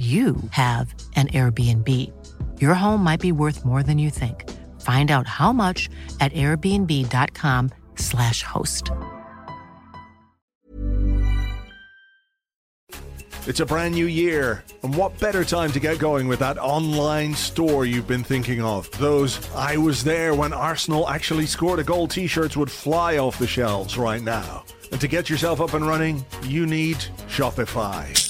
you have an Airbnb. Your home might be worth more than you think. Find out how much at airbnb.com/slash host. It's a brand new year, and what better time to get going with that online store you've been thinking of? Those I was there when Arsenal actually scored a goal t shirts would fly off the shelves right now. And to get yourself up and running, you need Shopify.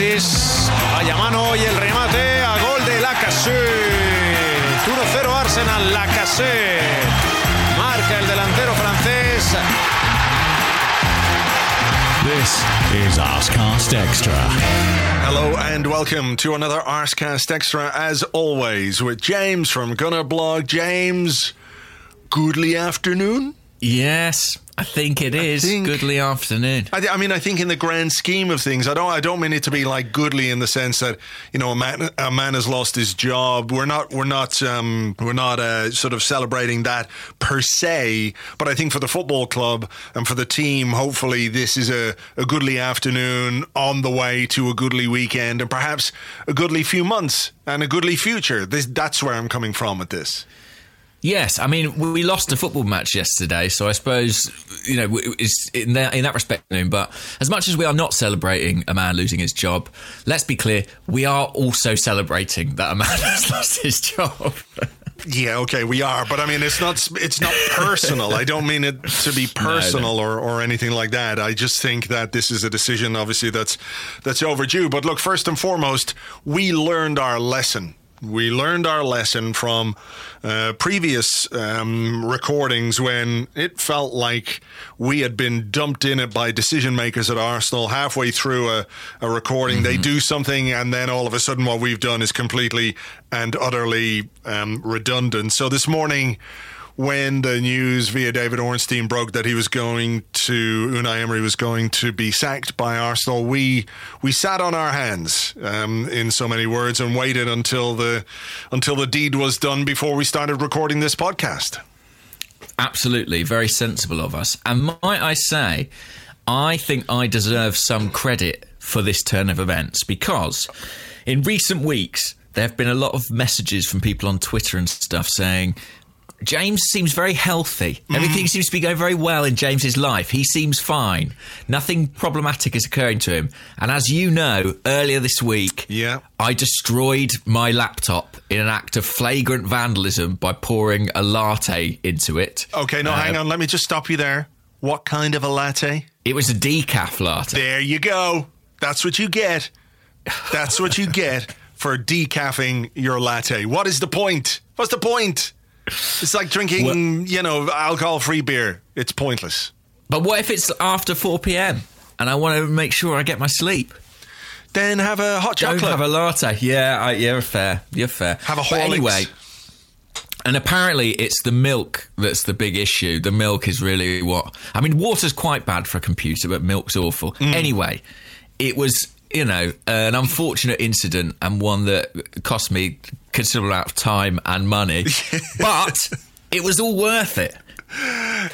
Alexis, vaya mano y el remate a gol de Lacazette. 1-0 Arsenal, Lacazette. Marca el delantero francés. This is Arscast Extra. Hello and welcome to another Arscast Extra, as always, with James from Gunnerblog. James, goodly afternoon. Yes, I think it is. think- Goodly afternoon. I, I mean, I think in the grand scheme of things, I don't, I don't mean it to be like goodly in the sense that you know a man, a man has lost his job. We're not, we're not, um, we're not uh, sort of celebrating that per se. But I think for the football club and for the team, hopefully this is a, a goodly afternoon on the way to a goodly weekend and perhaps a goodly few months and a goodly future. This, that's where I'm coming from with this. Yes, I mean we lost a football match yesterday, so I suppose you know it's in that in that respect. But as much as we are not celebrating a man losing his job, let's be clear: we are also celebrating that a man has lost his job. Yeah, okay, we are, but I mean, it's not it's not personal. I don't mean it to be personal or, or anything like that. I just think that this is a decision, obviously, that's that's overdue. But look, first and foremost, we learned our lesson. We learned our lesson from uh, previous um, recordings when it felt like we had been dumped in it by decision makers at Arsenal halfway through a, a recording. They do something, and then all of a sudden, what we've done is completely and utterly um, redundant. So this morning, when the news via David Ornstein broke that he was going to Unai Emery was going to be sacked by Arsenal, we we sat on our hands, um, in so many words, and waited until the until the deed was done before we started recording this podcast. Absolutely, very sensible of us. And might I say, I think I deserve some credit for this turn of events because in recent weeks there have been a lot of messages from people on Twitter and stuff saying. James seems very healthy. Mm. Everything seems to be going very well in James's life. He seems fine. Nothing problematic is occurring to him. And as you know, earlier this week, Yeah. I destroyed my laptop in an act of flagrant vandalism by pouring a latte into it. Okay, no, hang uh, on. Let me just stop you there. What kind of a latte? It was a decaf latte. There you go. That's what you get. That's what you get for decaffing your latte. What is the point? What's the point? It's like drinking, you know, alcohol-free beer. It's pointless. But what if it's after 4 p.m. and I want to make sure I get my sleep? Then have a hot Don't chocolate. have a latte. Yeah, I, you're fair. You're fair. Have a But anyway. And apparently, it's the milk that's the big issue. The milk is really what. I mean, water's quite bad for a computer, but milk's awful. Mm. Anyway, it was you know, an unfortunate incident and one that cost me considerable amount of time and money, but it was all worth it.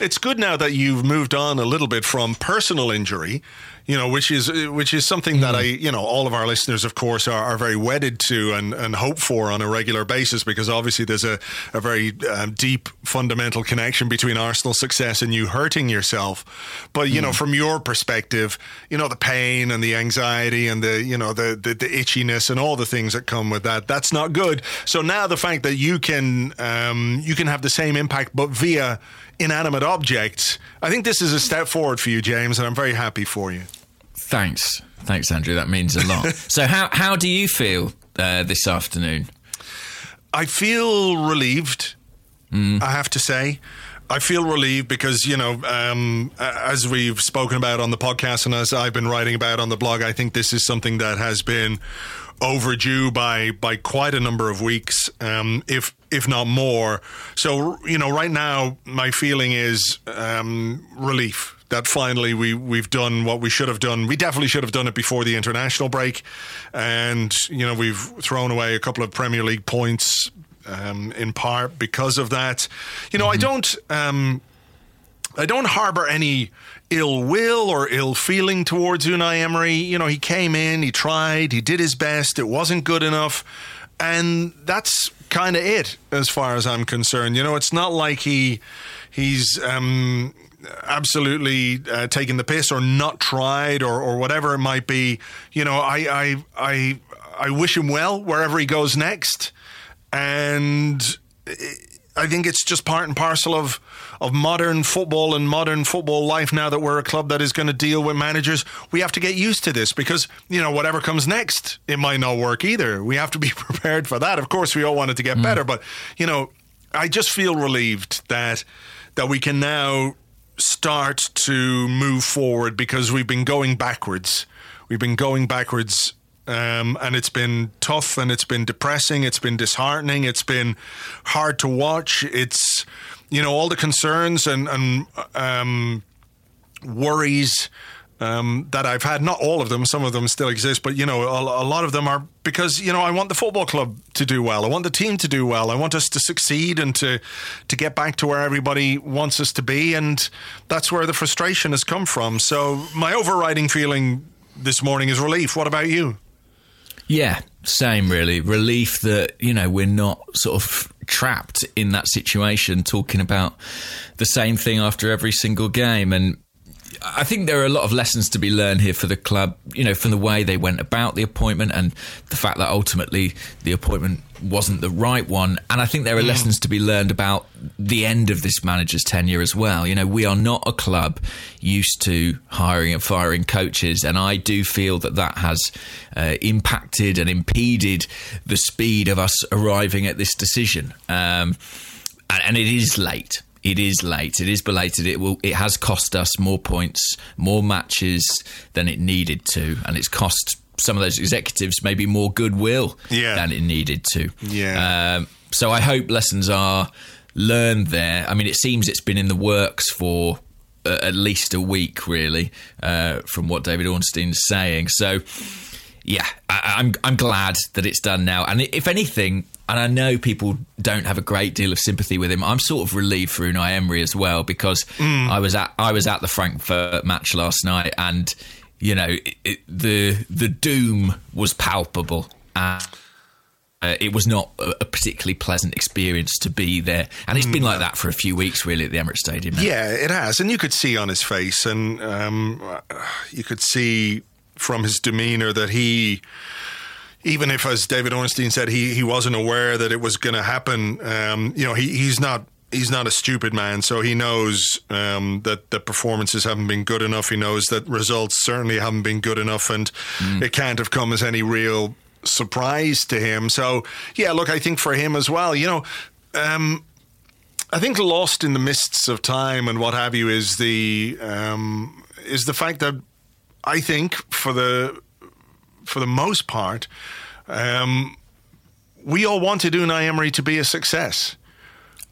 It's good now that you've moved on a little bit from personal injury you know, which is which is something mm. that I, you know, all of our listeners, of course, are, are very wedded to and, and hope for on a regular basis because obviously there's a, a very um, deep fundamental connection between Arsenal success and you hurting yourself. But you mm. know, from your perspective, you know, the pain and the anxiety and the you know the, the, the itchiness and all the things that come with that, that's not good. So now the fact that you can um, you can have the same impact, but via inanimate objects. I think this is a step forward for you, James, and I'm very happy for you. Thanks. Thanks, Andrew. That means a lot. so, how, how do you feel uh, this afternoon? I feel relieved, mm. I have to say. I feel relieved because, you know, um, as we've spoken about on the podcast and as I've been writing about on the blog, I think this is something that has been overdue by by quite a number of weeks, um, if if not more. So you know, right now my feeling is um, relief that finally we we've done what we should have done. We definitely should have done it before the international break, and you know we've thrown away a couple of Premier League points um, in part because of that. You know, mm-hmm. I don't um, I don't harbour any ill will or ill feeling towards Unai Emery. You know, he came in, he tried, he did his best. It wasn't good enough. And that's kind of it as far as I'm concerned. You know, it's not like he he's um, absolutely uh, taken the piss or not tried or, or whatever it might be. You know, I, I I I wish him well wherever he goes next, and I think it's just part and parcel of of modern football and modern football life now that we're a club that is going to deal with managers. We have to get used to this because, you know, whatever comes next, it might not work either. We have to be prepared for that. Of course, we all want it to get mm. better, but, you know, I just feel relieved that that we can now start to move forward because we've been going backwards. We've been going backwards um, and it's been tough and it's been depressing. It's been disheartening. It's been hard to watch. It's you know all the concerns and and um, worries um, that I've had. Not all of them. Some of them still exist, but you know a, a, lot of them are because you know I want the football club to do well. I want the team to do well. I want us to succeed and to to get back to where everybody wants us to be. And that's where the frustration has come from. So my overriding feeling this morning is relief. What about you? Yeah, same really. Relief that, you know, we're not sort of trapped in that situation talking about the same thing after every single game. And I think there are a lot of lessons to be learned here for the club, you know, from the way they went about the appointment and the fact that ultimately the appointment wasn't the right one. And I think there are mm. lessons to be learned about the end of this manager's tenure as well. You know, we are not a club used to hiring and firing coaches. And I do feel that that has uh, impacted and impeded the speed of us arriving at this decision. Um, and, and it is late it is late. It is belated. It will. It has cost us more points, more matches than it needed to, and it's cost some of those executives maybe more goodwill yeah. than it needed to. Yeah. Um, so I hope lessons are learned there. I mean, it seems it's been in the works for uh, at least a week, really, uh, from what David Ornstein's saying. So, yeah, I, I'm I'm glad that it's done now. And if anything, and I know people don't have a great deal of sympathy with him. I'm sort of relieved for Unai Emery as well because mm. I was at I was at the Frankfurt match last night, and you know it, it, the the doom was palpable. Uh, it was not a, particularly pleasant experience to be there, and it's been like that for a few weeks, really, at the Emirates Stadium. Now. Yeah, it has, and you could see on his face, and um, you could see from his demeanour that he even if, as David Ornstein said, he he wasn't aware that it was going to happen. Um, you know, he, he's not he's not a stupid man, so he knows um, that the performances haven't been good enough. He knows that results certainly haven't been good enough, and mm. it can't have come as any real surprise to him. So, yeah, look, I think for him as well, you know. Um, I think lost in the mists of time and what have you is the um, is the fact that I think for the for the most part, um, we all wanted Unai Emery to be a success.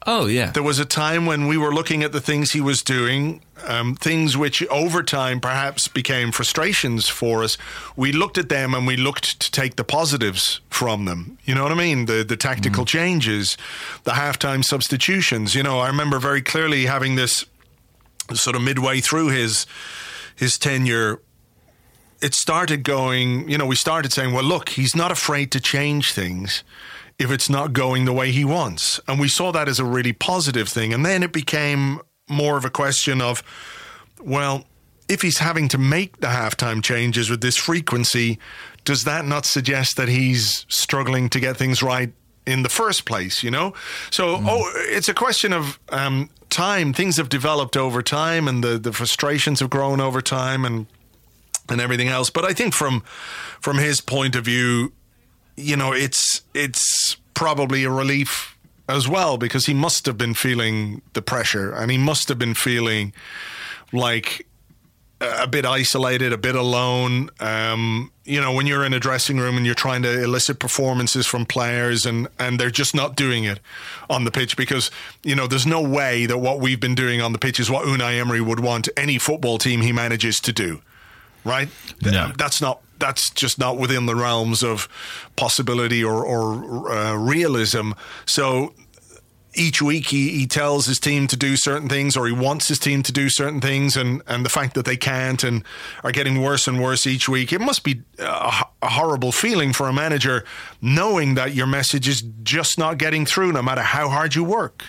Oh yeah. There was a time when we were looking at the things he was doing, um, things which over time perhaps became frustrations for us. We looked at them and we looked to take the positives from them. You know what I mean? The the tactical changes, the halftime substitutions. You know, I remember very clearly having this sort of midway through his his tenure it started going, you know, we started saying, well, look, he's not afraid to change things if it's not going the way he wants. And we saw that as a really positive thing. And then it became more of a question of, well, if he's having to make the halftime changes with this frequency, does that not suggest that he's struggling to get things right in the first place, you know? So, mm. oh, it's a question of um, time. Things have developed over time and the, the frustrations have grown over time and and everything else. But I think from from his point of view, you know, it's it's probably a relief as well because he must have been feeling the pressure and he must have been feeling like a bit isolated, a bit alone. Um, you know, when you're in a dressing room and you're trying to elicit performances from players and, and they're just not doing it on the pitch because, you know, there's no way that what we've been doing on the pitch is what Unai Emery would want any football team he manages to do right? No. That's not that's just not within the realms of possibility or, or uh, realism. So each week he, he tells his team to do certain things or he wants his team to do certain things and, and the fact that they can't and are getting worse and worse each week it must be a, a horrible feeling for a manager knowing that your message is just not getting through no matter how hard you work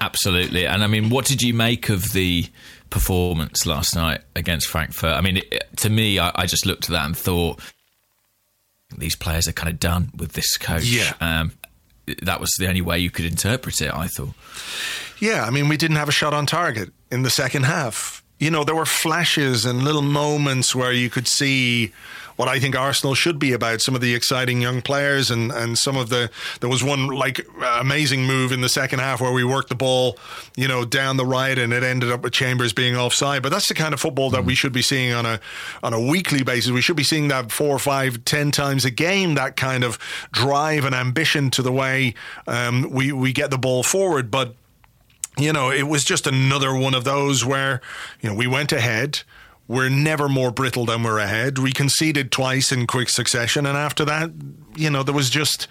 absolutely and i mean what did you make of the performance last night against Frankfurt. I mean, it, to me, I, I, just looked at that and thought these players are kind of done with this coach. Yeah. Um, that was the only way you could interpret it, I thought. Yeah, I mean, we didn't have a shot on target in the second half. You know, there were flashes and little moments where you could see what I think Arsenal should be about. Some of the exciting young players and, and some of the there was one like amazing move in the second half where we worked the ball, you know, down the right and it ended up with Chambers being offside. But that's the kind of football that we should be seeing on a on a weekly basis. We should be seeing that four, five, ten times a game. That kind of drive and ambition to the way um, we we get the ball forward, but you know, it was just another one of those where, you know, we went ahead. We're never more brittle than we're ahead. We conceded twice in quick succession, and after that, you know, there was just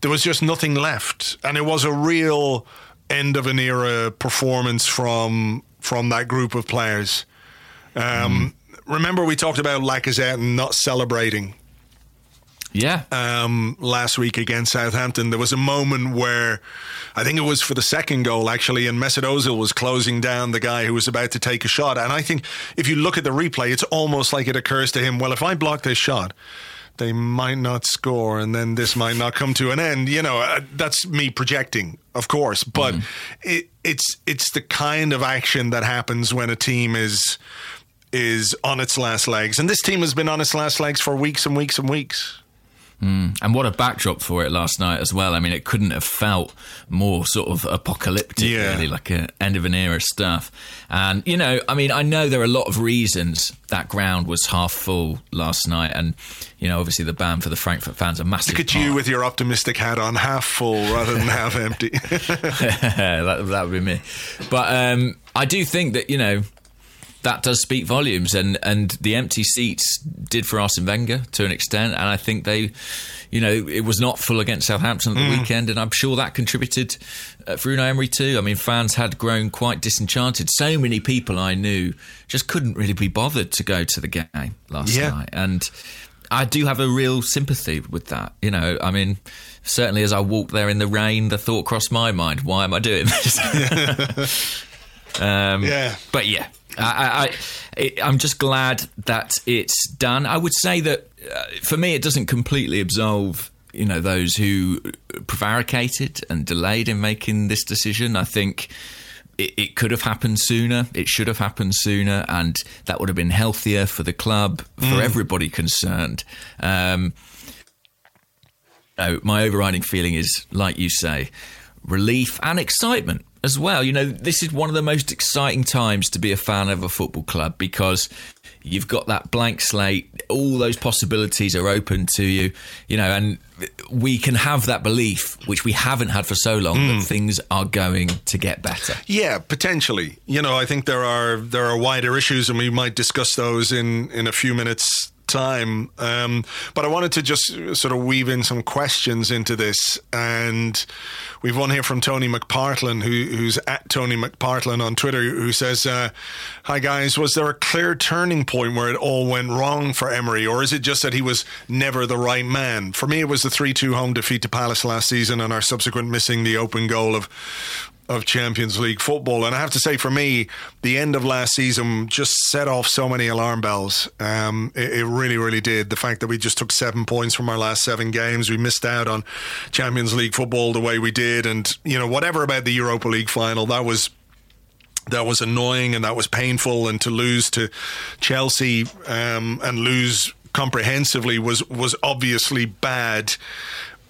there was just nothing left, and it was a real end of an era performance from from that group of players. Um, mm. Remember, we talked about Lacazette and not celebrating yeah. Um, last week against Southampton, there was a moment where I think it was for the second goal actually, and Mesut Ozil was closing down the guy who was about to take a shot. And I think if you look at the replay, it's almost like it occurs to him, well, if I block this shot, they might not score, and then this might not come to an end. You know, uh, that's me projecting, of course, but mm. it, it's it's the kind of action that happens when a team is is on its last legs, and this team has been on its last legs for weeks and weeks and weeks. Mm. And what a backdrop for it last night as well. I mean, it couldn't have felt more sort of apocalyptic, yeah. really, like a end of an era stuff. And you know, I mean, I know there are a lot of reasons that ground was half full last night, and you know, obviously the ban for the Frankfurt fans are massive. Look at part. you with your optimistic hat on, half full rather than half empty. that, that would be me. But um, I do think that you know that does speak volumes. And, and the empty seats did for Arsene Wenger to an extent. And I think they, you know, it was not full against Southampton at the mm. weekend. And I'm sure that contributed uh, for Unai Emery too. I mean, fans had grown quite disenchanted. So many people I knew just couldn't really be bothered to go to the game last yeah. night. And I do have a real sympathy with that. You know, I mean, certainly as I walked there in the rain, the thought crossed my mind, why am I doing this? um, yeah. But yeah, I, I, am just glad that it's done. I would say that uh, for me, it doesn't completely absolve you know those who prevaricated and delayed in making this decision. I think. It, it, could have happened sooner. It should have happened sooner, and that would have been healthier for the club, for mm. everybody concerned. Um, no, my overriding feeling is, like you say, relief and excitement as well. You know, this is one of the most exciting times to be a fan of a football club because you've got that blank slate. All those possibilities are open to you, you know, and we can have that belief, which we haven't had for so long, Hmm. that things are going to get better. Yeah, potentially. You know, I think there are there are wider issues, and we might discuss those in in a few minutes time. Um, but I wanted to just sort of weave in some questions into this, and we've one here from Tony McPartlin, who, who's at Tony McPartlin on Twitter, who says, uh, "Hi guys, was there a clear turning point where it all went wrong for Emery, or is it just that he was never the right man? For me, it was the three-two home defeat to Palace last season, and our subsequent missing the open goal of." Of Champions League football. And I have to say, for me, the end of last season just set off so many alarm bells. Um, it, it really, really did. The fact that we just took seven points from our last seven games, we missed out on Champions League football the way we did, and you know whatever about the Europa League final, that was that was annoying and that was painful. And to lose to Chelsea um, and lose comprehensively was was obviously bad.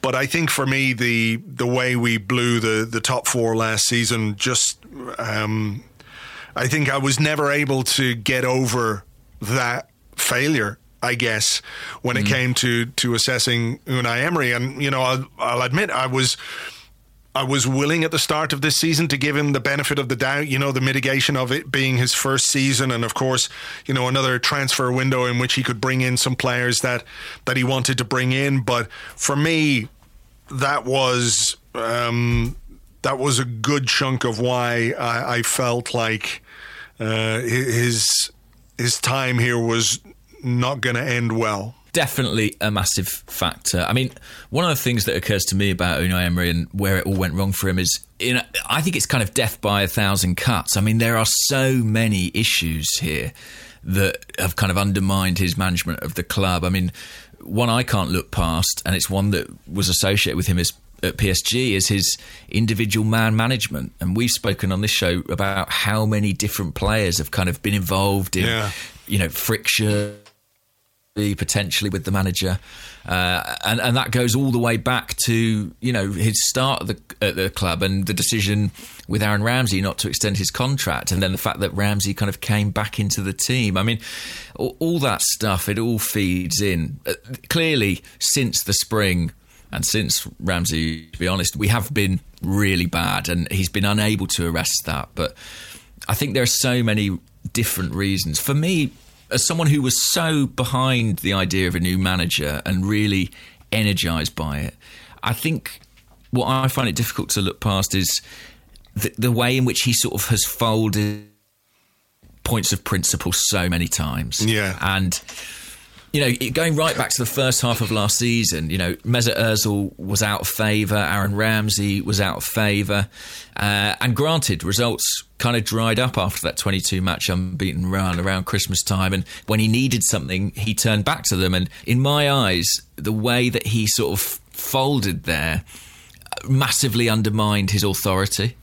But I think for me, the the way we blew the the top four last season, just um, I think I was never able to get over that failure. I guess when it came to to assessing Unai Emery, and you know, I'll, I'll admit I was. I was willing at the start of this season to give him the benefit of the doubt, you know, the mitigation of it being his first season and of course, you know, another transfer window in which he could bring in some players that that he wanted to bring in, but for me that was um, that was a good chunk of why I, I felt like uh, his his time here was not going to end well. Definitely a massive factor. I mean, one of the things that occurs to me about Unai Emery and where it all went wrong for him is, know, I think it's kind of death by a thousand cuts. I mean, there are so many issues here that have kind of undermined his management of the club. I mean, one I can't look past, and it's one that was associated with him as at PSG is his individual man management. And we've spoken on this show about how many different players have kind of been involved in, Yeah. you know, friction potentially with the manager, uh, and and that goes all the way back to you know his start at the at the club and the decision with Aaron Ramsey not to extend his contract, and then the fact that Ramsey kind of came back into the team. I mean, all, all that stuff it all feeds in. Uh, clearly, since the spring and since Ramsey, to be honest, we have been really bad, and he's been unable to arrest that. But I think there are so many different reasons. For me, as someone who was so behind the idea of a new manager and really energized by it, I think what I find it difficult to look past is the, the way in which he sort of has folded points of principle so many times. Yeah. And you know, going right back to the first half of last season, you know, Mesut Ozil was out of favour, Aaron Ramsey was out of favour, uh, and granted, results kind of dried up after that 22 match unbeaten run around Christmas time, and when he needed something, he turned back to them. And in my eyes, the way that he sort of folded there massively undermined his authority.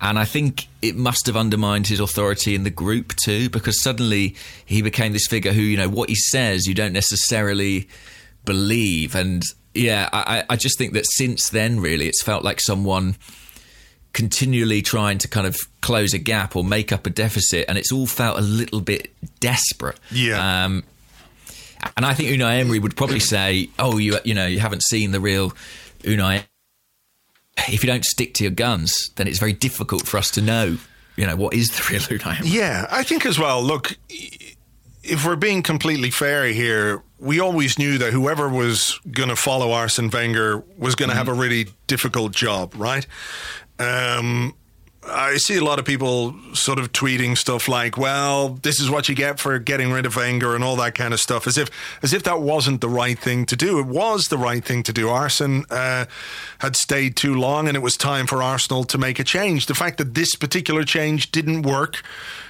And I think it must have undermined his authority in the group too, because suddenly he became this figure who, you know, what he says you don't necessarily believe. And yeah, I, I just think that since then, really, it's felt like someone continually trying to kind of close a gap or make up a deficit, and it's all felt a little bit desperate. Yeah. Um, and I think Unai Emery would probably say, "Oh, you you know, you haven't seen the real Unai. If you don't stick to your guns, then it's very difficult for us to know, you know, what is the real Unai Emery." Yeah, I think as well. Look, if we're being completely fair here, we always knew that whoever was going to follow Arsene Wenger was going to have a really difficult job, right? Um, I see a lot of people sort of tweeting stuff like, "Well, this is what you get for getting rid of Wenger" and all that kind of stuff, as if as if that wasn't the right thing to do. It was the right thing to do. Arsene uh, had stayed too long, and it was time for Arsenal to make a change. The fact that this particular change didn't work,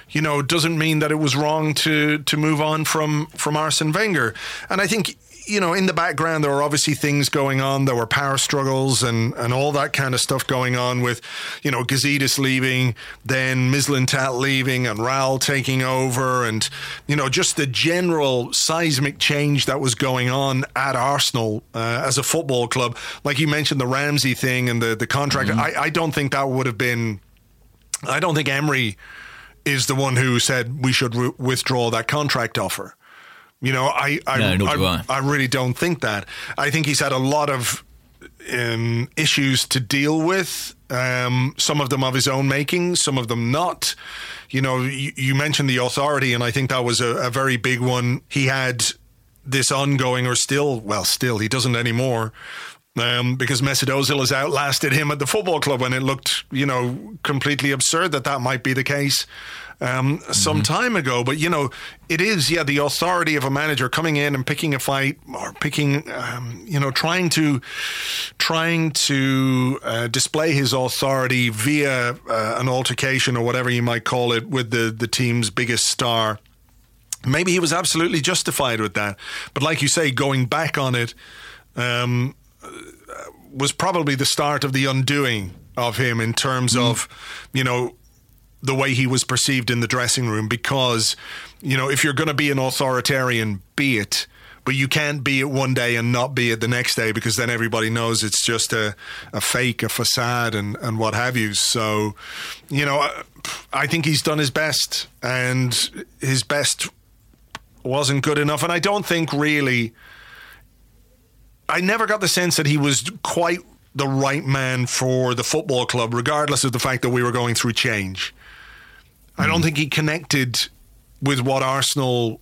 you know, doesn't mean that it was wrong to to move on from from Arsene Wenger. And I think you know, in the background, there were obviously things going on. There were power struggles and, and all that kind of stuff going on with, you know, Gazidis leaving, then Mislintat leaving and Raul taking over and, you know, just the general seismic change that was going on at Arsenal uh, as a football club. Like you mentioned, the Ramsey thing and the, the contract. I, I don't think that would have been I don't think Emery is the one who said we should re- withdraw that contract offer. You know, I I, No, I, I. Really don't think that. I think he's had a lot of um, issues to deal with. Um, some of them of his own making, some of them not. You know, you, you mentioned the authority, and I think that was a, a very big one. He had this ongoing, or still, well, still, he doesn't anymore. Um, because Mesut Ozil has outlasted him at the football club, and it looked, you know, completely absurd that that might be the case um, some time ago. But you know, it is yeah the authority of a manager coming in and picking a fight or picking, um, you know, trying to trying to uh, display his authority via uh, an altercation or whatever you might call it with the the team's biggest star. Maybe he was absolutely justified with that, but like you say, going back on it. Um, was probably the start of the undoing of him in terms of, you know, the way he was perceived in the dressing room. Because, you know, if you're going to be an authoritarian, be it. But you can't be it one day and not be it the next day because then everybody knows it's just a, a fake, a facade, and, and what have you. So, you know, I, I think he's done his best, and his best wasn't good enough. And I don't think really. I never got the sense that he was quite the right man for the football club, regardless of the fact that we were going through change. I don't think he connected with what Arsenal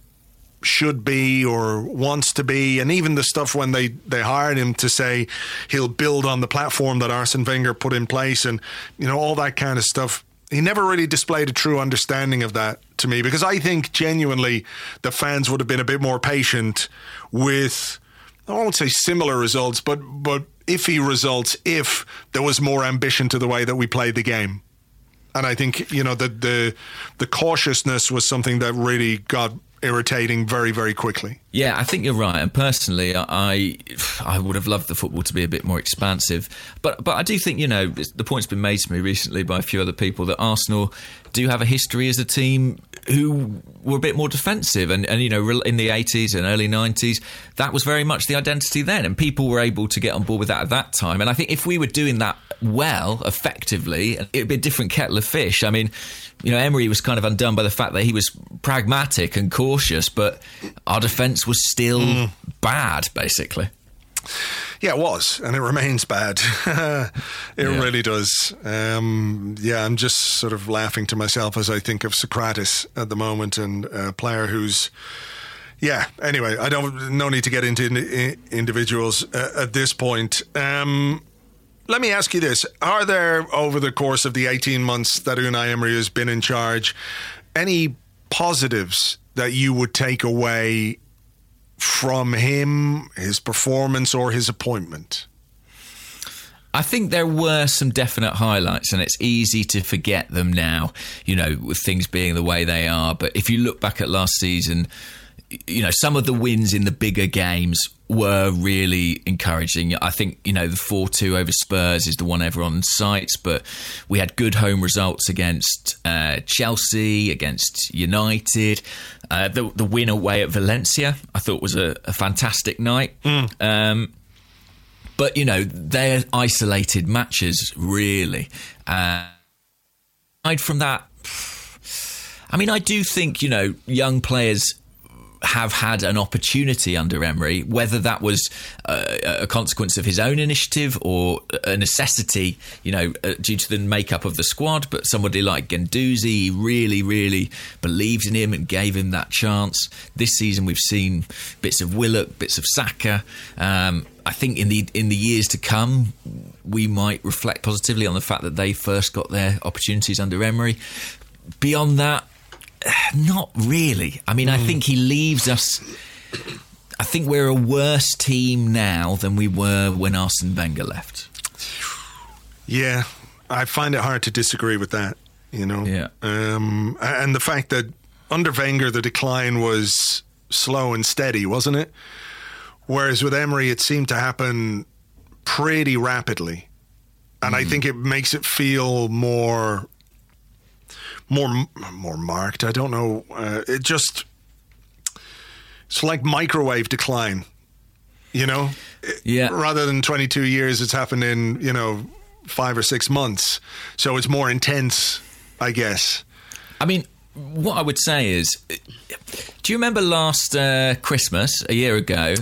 should be or wants to be, and even the stuff when they, they hired him to say he'll build on the platform that Arsene Wenger put in place, and you know all that kind of stuff. He never really displayed a true understanding of that to me because I think genuinely the fans would have been a bit more patient with I won't say similar results, but but iffy results if there was more ambition to the way that we played the game. And I think you know the the the cautiousness was something that really got irritating very very quickly. Yeah, I think you're right. And personally, I I would have loved the football to be a bit more expansive. But but I do think you know the point's been made to me recently by a few other people that Arsenal do have a history as a team who were a bit more defensive and, and you know in the 80s and early 90s that was very much the identity then and people were able to get on board with that at that time. And I think if we were doing that well effectively it'd be a different kettle of fish. I mean you know Emery was kind of undone by the fact that he was pragmatic and cautious but our defence was still mm. bad basically Yeah, it was, and it remains bad. it Yeah. really does. Um, yeah, I'm just sort of laughing to myself as I think of Sokratis at the moment, and a player who's. Yeah. Anyway, I don't. No need to get into in- individuals uh, at this point. Um, let me ask you this: Are there, over the course of the 18 months that Unai Emery has been in charge, any positives that you would take away from him, his performance, or his appointment? I think there were some definite highlights, and it's easy to forget them now, you know, with things being the way they are. But if you look back at last season, you know, some of the wins in the bigger games were really encouraging. I think, you know, the 4 2 over Spurs is the one everyone cites, but we had good home results against uh, Chelsea, against United. Uh, the, the win away at Valencia, I thought was a, a fantastic night. Um, but you know they're isolated matches really uh, aside from that i mean i do think you know young players have had an opportunity under Emery, whether that was uh, a consequence of his own initiative or a necessity, you know, uh, due to the makeup of the squad. But somebody like Guendouzi really, really believed in him and gave him that chance. This season, we've seen bits of Willock, bits of Saka. Um, I think in the in the years to come, we might reflect positively on the fact that they first got their opportunities under Emery. Beyond that, not really. I mean, I think he leaves us. I think we're a worse team now than we were when Arsene Wenger left. Yeah, I find it hard to disagree with that. You know, Yeah. um, and the fact that under Wenger the decline was slow and steady, wasn't it? Whereas with Emery, it seemed to happen pretty rapidly, and I think it makes it feel more, more, more marked. I don't know. Uh, it just it's like microwave decline. You know, Yeah. rather than 22 years, it's happened in, you know, five or six months. So it's more intense I guess. I mean, what I would say is, do you remember last uh, Christmas a year ago?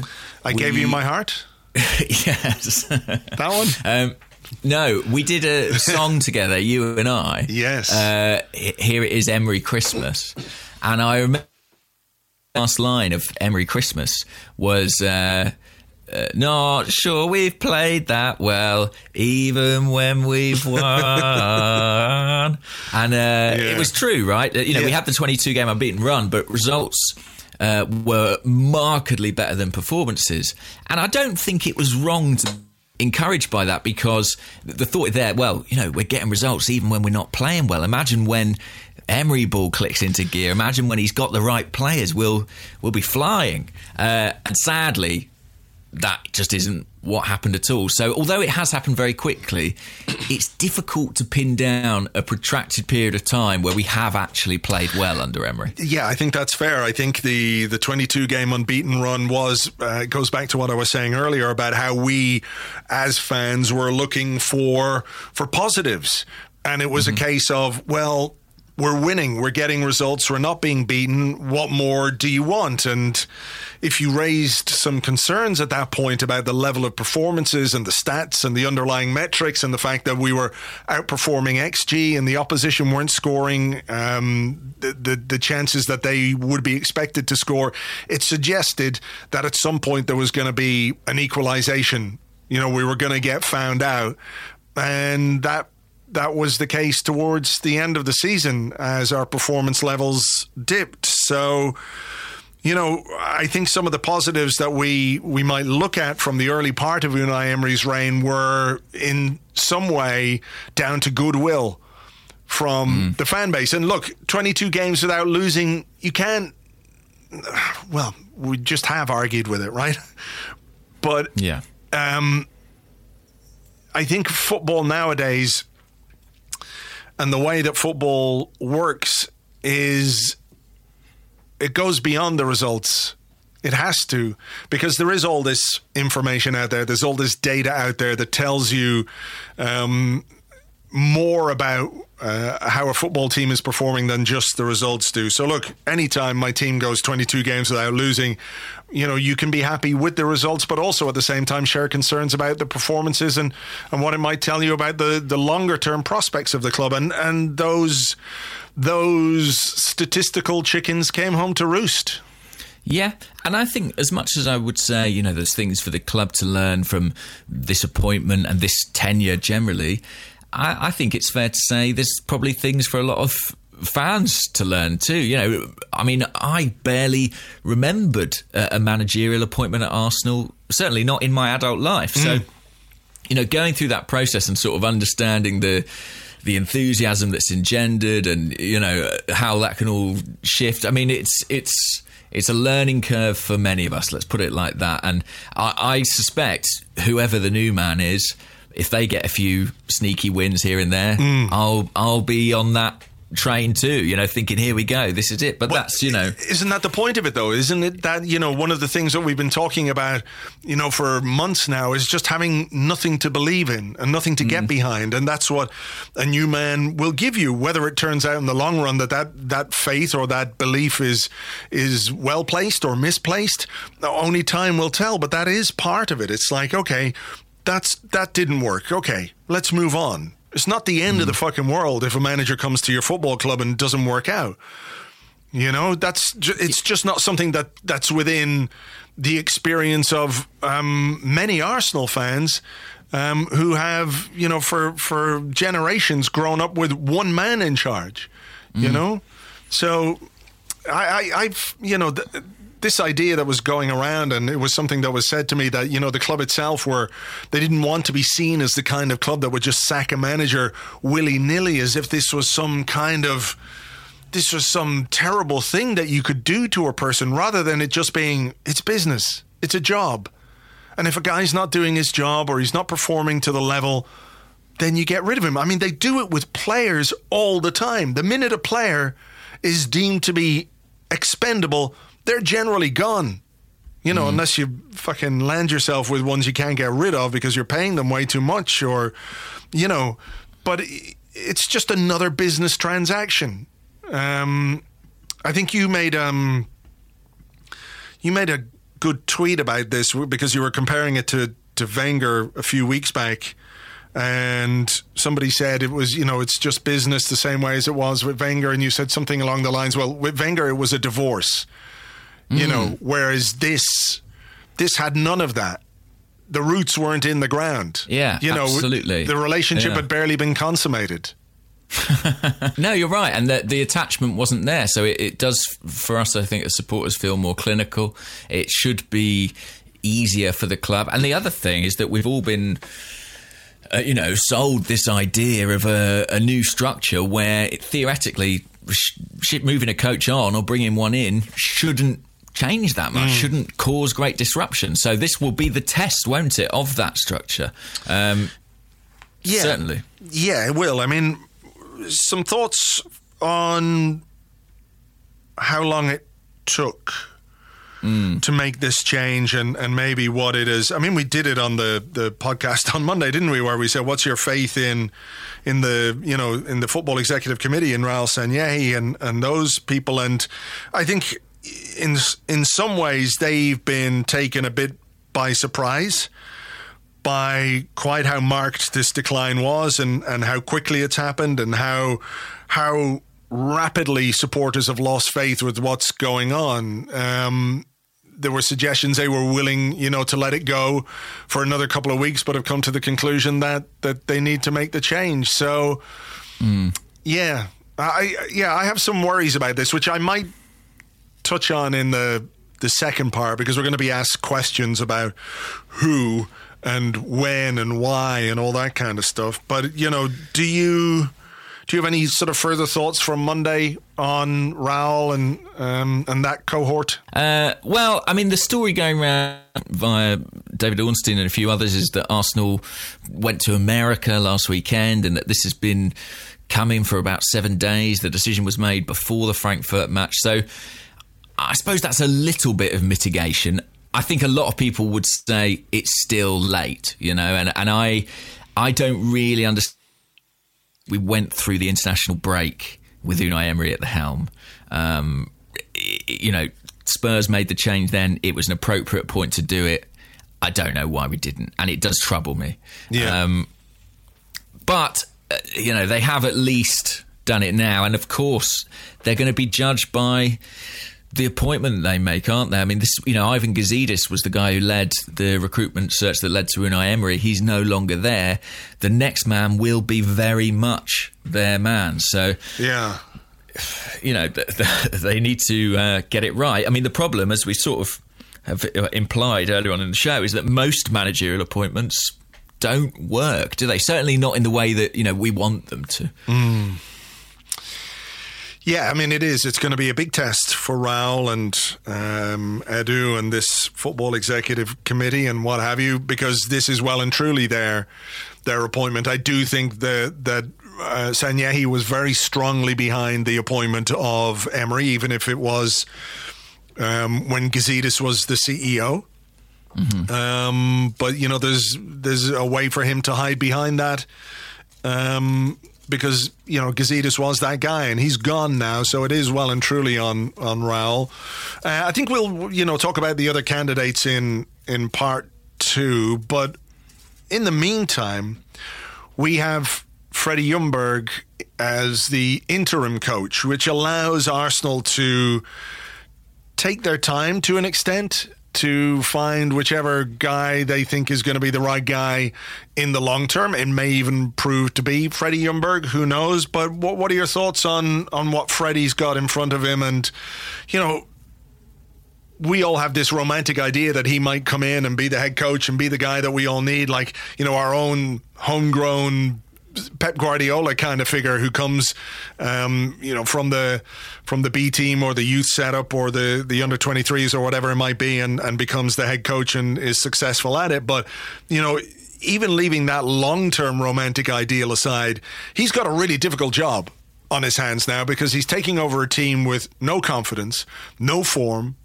I gave you my heart. yes. That one. Um, no, we did a song together, you and I. Yes. Uh, here it is, Emery Christmas, and I remember the last line of Emery Christmas was. Uh, uh, not sure we've played that well, even when we've won. and uh, it was true, right? You know, we had the 22 game unbeaten run, but results uh, were markedly better than performances. And I don't think it was wrong to encouraged by that because the thought there, well, you know, we're getting results even when we're not playing well. Imagine when Emery ball clicks into gear. Imagine when he's got the right players. We'll we'll be flying. Uh, and sadly, that just isn't what happened at all. So, although it has happened very quickly, it's difficult to pin down a protracted period of time where we have actually played well under Emery. Yeah, I think that's fair. I think the the 22 game unbeaten run was uh, goes back to what I was saying earlier about how we as fans were looking for for positives and it was a case of well we're winning, we're getting results, we're not being beaten. What more do you want? And if you raised some concerns at that point about the level of performances and the stats and the underlying metrics and the fact that we were outperforming XG and the opposition weren't scoring um, the, the the chances that they would be expected to score, it suggested that at some point there was going to be an equalization. You know, we were going to get found out, and that that was the case towards the end of the season as our performance levels dipped. So, you know, I think some of the positives that we we might look at from the early part of Unai Emery's reign were in some way down to goodwill from the fan base. And look, 22 games without losing, you can't. Well, we just have argued with it, right? But Yeah. um, I think football nowadays and the way that football works is it goes beyond the results. It has to because there is all this information out there. There's all this data out there that tells you um, more about uh, how a football team is performing than just the results do. So, look, anytime my team goes 22 games without losing, you know, you can be happy with the results, but also at the same time share concerns about the performances and, and what it might tell you about the, the longer term prospects of the club. And, and those, those statistical chickens came home to roost. Yeah, and I think as much as I would say, you know, there's things for the club to learn from this appointment and this tenure generally, I, I think it's fair to say there's probably things for a lot of fans to learn too. You know, I mean, I barely remembered a, a managerial appointment at Arsenal, certainly not in my adult life. So, mm. you know, going through that process and sort of understanding the the enthusiasm that's engendered and you know how that can all shift. I mean, it's it's it's a learning curve for many of us. Let's put it like that. And I, I suspect whoever the new man is, if they get a few sneaky wins here and there, mm. I'll I'll be on that train too. You know, thinking here we go, this is it. But that's you know. Isn't that the point of it, though? Isn't it that, you know, one of the things that we've been talking about, you know, for months now is just having nothing to believe in and nothing to get mm. behind. And that's what a new man will give you, whether it turns out in the long run that that, that faith or that belief is, is well placed or misplaced. Only time will tell, but that is part of it. It's like, okay, that's, that didn't work. Okay, let's move on. It's not the end of the fucking world if a manager comes to your football club and doesn't work out. You know, that's ju- it's just not something that that's within the experience of um, many Arsenal fans um, who have, you know, for for generations grown up with one man in charge. You know, so I, I I've you know. Th- this idea that was going around, and it was something that was said to me that you know the club itself were they didn't want to be seen as the kind of club that would just sack a manager willy nilly, as if this was some kind of this was some terrible thing that you could do to a person rather than it just being it's business. It's a job. And if a guy's not doing his job or he's not performing to the level then you get rid of him. I mean they do it with players all the time. The minute a player is deemed to be expendable they're generally gone you know, unless you fucking land yourself with ones you can't get rid of because you're paying them way too much, or, you know, but it's just another business transaction. Um, I think you made um, you made a good tweet about this because you were comparing it to to Wenger a few weeks back, and somebody said it was you know it's just business the same way as it was with Wenger, and you said something along the lines, well, with Wenger it was a divorce, mm. you know, whereas this this had none of that. The roots weren't in the ground. Yeah, you know, absolutely. The relationship yeah. had barely been consummated. no, you're right, and the, the attachment wasn't there. So it, it, does, for us, I think, as supporters, feel more clinical. It should be easier for the club. And the other thing is that we've all been. Uh, you know, sold this idea of a, a new structure where it, theoretically, sh- moving a coach on or bringing one in shouldn't change that much, mm. shouldn't cause great disruption. So this will be the test, won't it, of that structure? Um, yeah, certainly. Yeah, it will. I mean, some thoughts on how long it took mm. to make this change and, and maybe what it is. I mean, we did it on the, the podcast on Monday, didn't we? Where we said, "What's your faith in in the you know in the football executive committee in Raul Sanllehi and and those people?" And I think in in some ways they've been taken a bit by surprise by quite how marked this decline was and, and how quickly it's happened and how how rapidly supporters have lost faith with what's going on. Um, there were suggestions they were willing, you know, to let it go for another couple of weeks, but have come to the conclusion that that they need to make the change. So, mm. yeah, I yeah, I have some worries about this, which I might touch on in the the second part because we're going to be asked questions about who and when and why and all that kind of stuff. But you know, do you do you have any sort of further thoughts from Monday on Raul and um, and that cohort? Uh, well, I mean, the story going around via David Ornstein and a few others is that Arsenal went to America last weekend, and that this has been coming for about seven days. The decision was made before the Frankfurt match, so. I suppose that's a little bit of mitigation. I think a lot of people would say it's still late, you know, and, and I I don't really understand. We went through the international break with Unai Emery at the helm. Um, you know, Spurs made the change then. It was an appropriate point to do it. I don't know why we didn't, and it does trouble me. Yeah. Um, but uh, you know, they have at least done it now, and of course, they're going to be judged by the appointment they make, aren't they? I mean, this, you know, Ivan Gazidis was the guy who led the recruitment search that led to Unai Emery. He's no longer there. The next man will be very much their man. So, yeah, you know, they need to uh, get it right. I mean, the problem, as we sort of have uh, implied earlier on in the show, is that most managerial appointments don't work, do they? Certainly not in the way that you know we want them to. Mm. Yeah, I mean, it is. It's going to be a big test for Raul and um, Edu and this football executive committee and what have you, because this is well and truly their their appointment. I do think that that uh, Sanllehi was very strongly behind the appointment of Emery, even if it was um, when Gazidis was the CEO. Mm-hmm. Um, but you know, there's there's a way for him to hide behind that. Um, because you know Gazidis was that guy and he's gone now, so it is well and truly on on Raul. Uh, I think we'll you know talk about the other candidates in in part two, but in the meantime, we have Freddie Ljungberg as the interim coach, which allows Arsenal to take their time to an extent to find whichever guy they think is going to be the right guy in the long term. It may even prove to be Freddie Ljungberg. Who knows? But what what are your thoughts on on what Freddie's got in front of him? And you know, we all have this romantic idea that he might come in and be the head coach and be the guy that we all need, like you know, our own homegrown Pep Guardiola kind of figure who comes, um, you know, from the from the B team or the youth setup or the the under 23s or whatever it might be, and and becomes the head coach and is successful at it. But you know. Even leaving that long term romantic ideal aside, he's got a really difficult job on his hands now because he's taking over a team with no confidence, no form,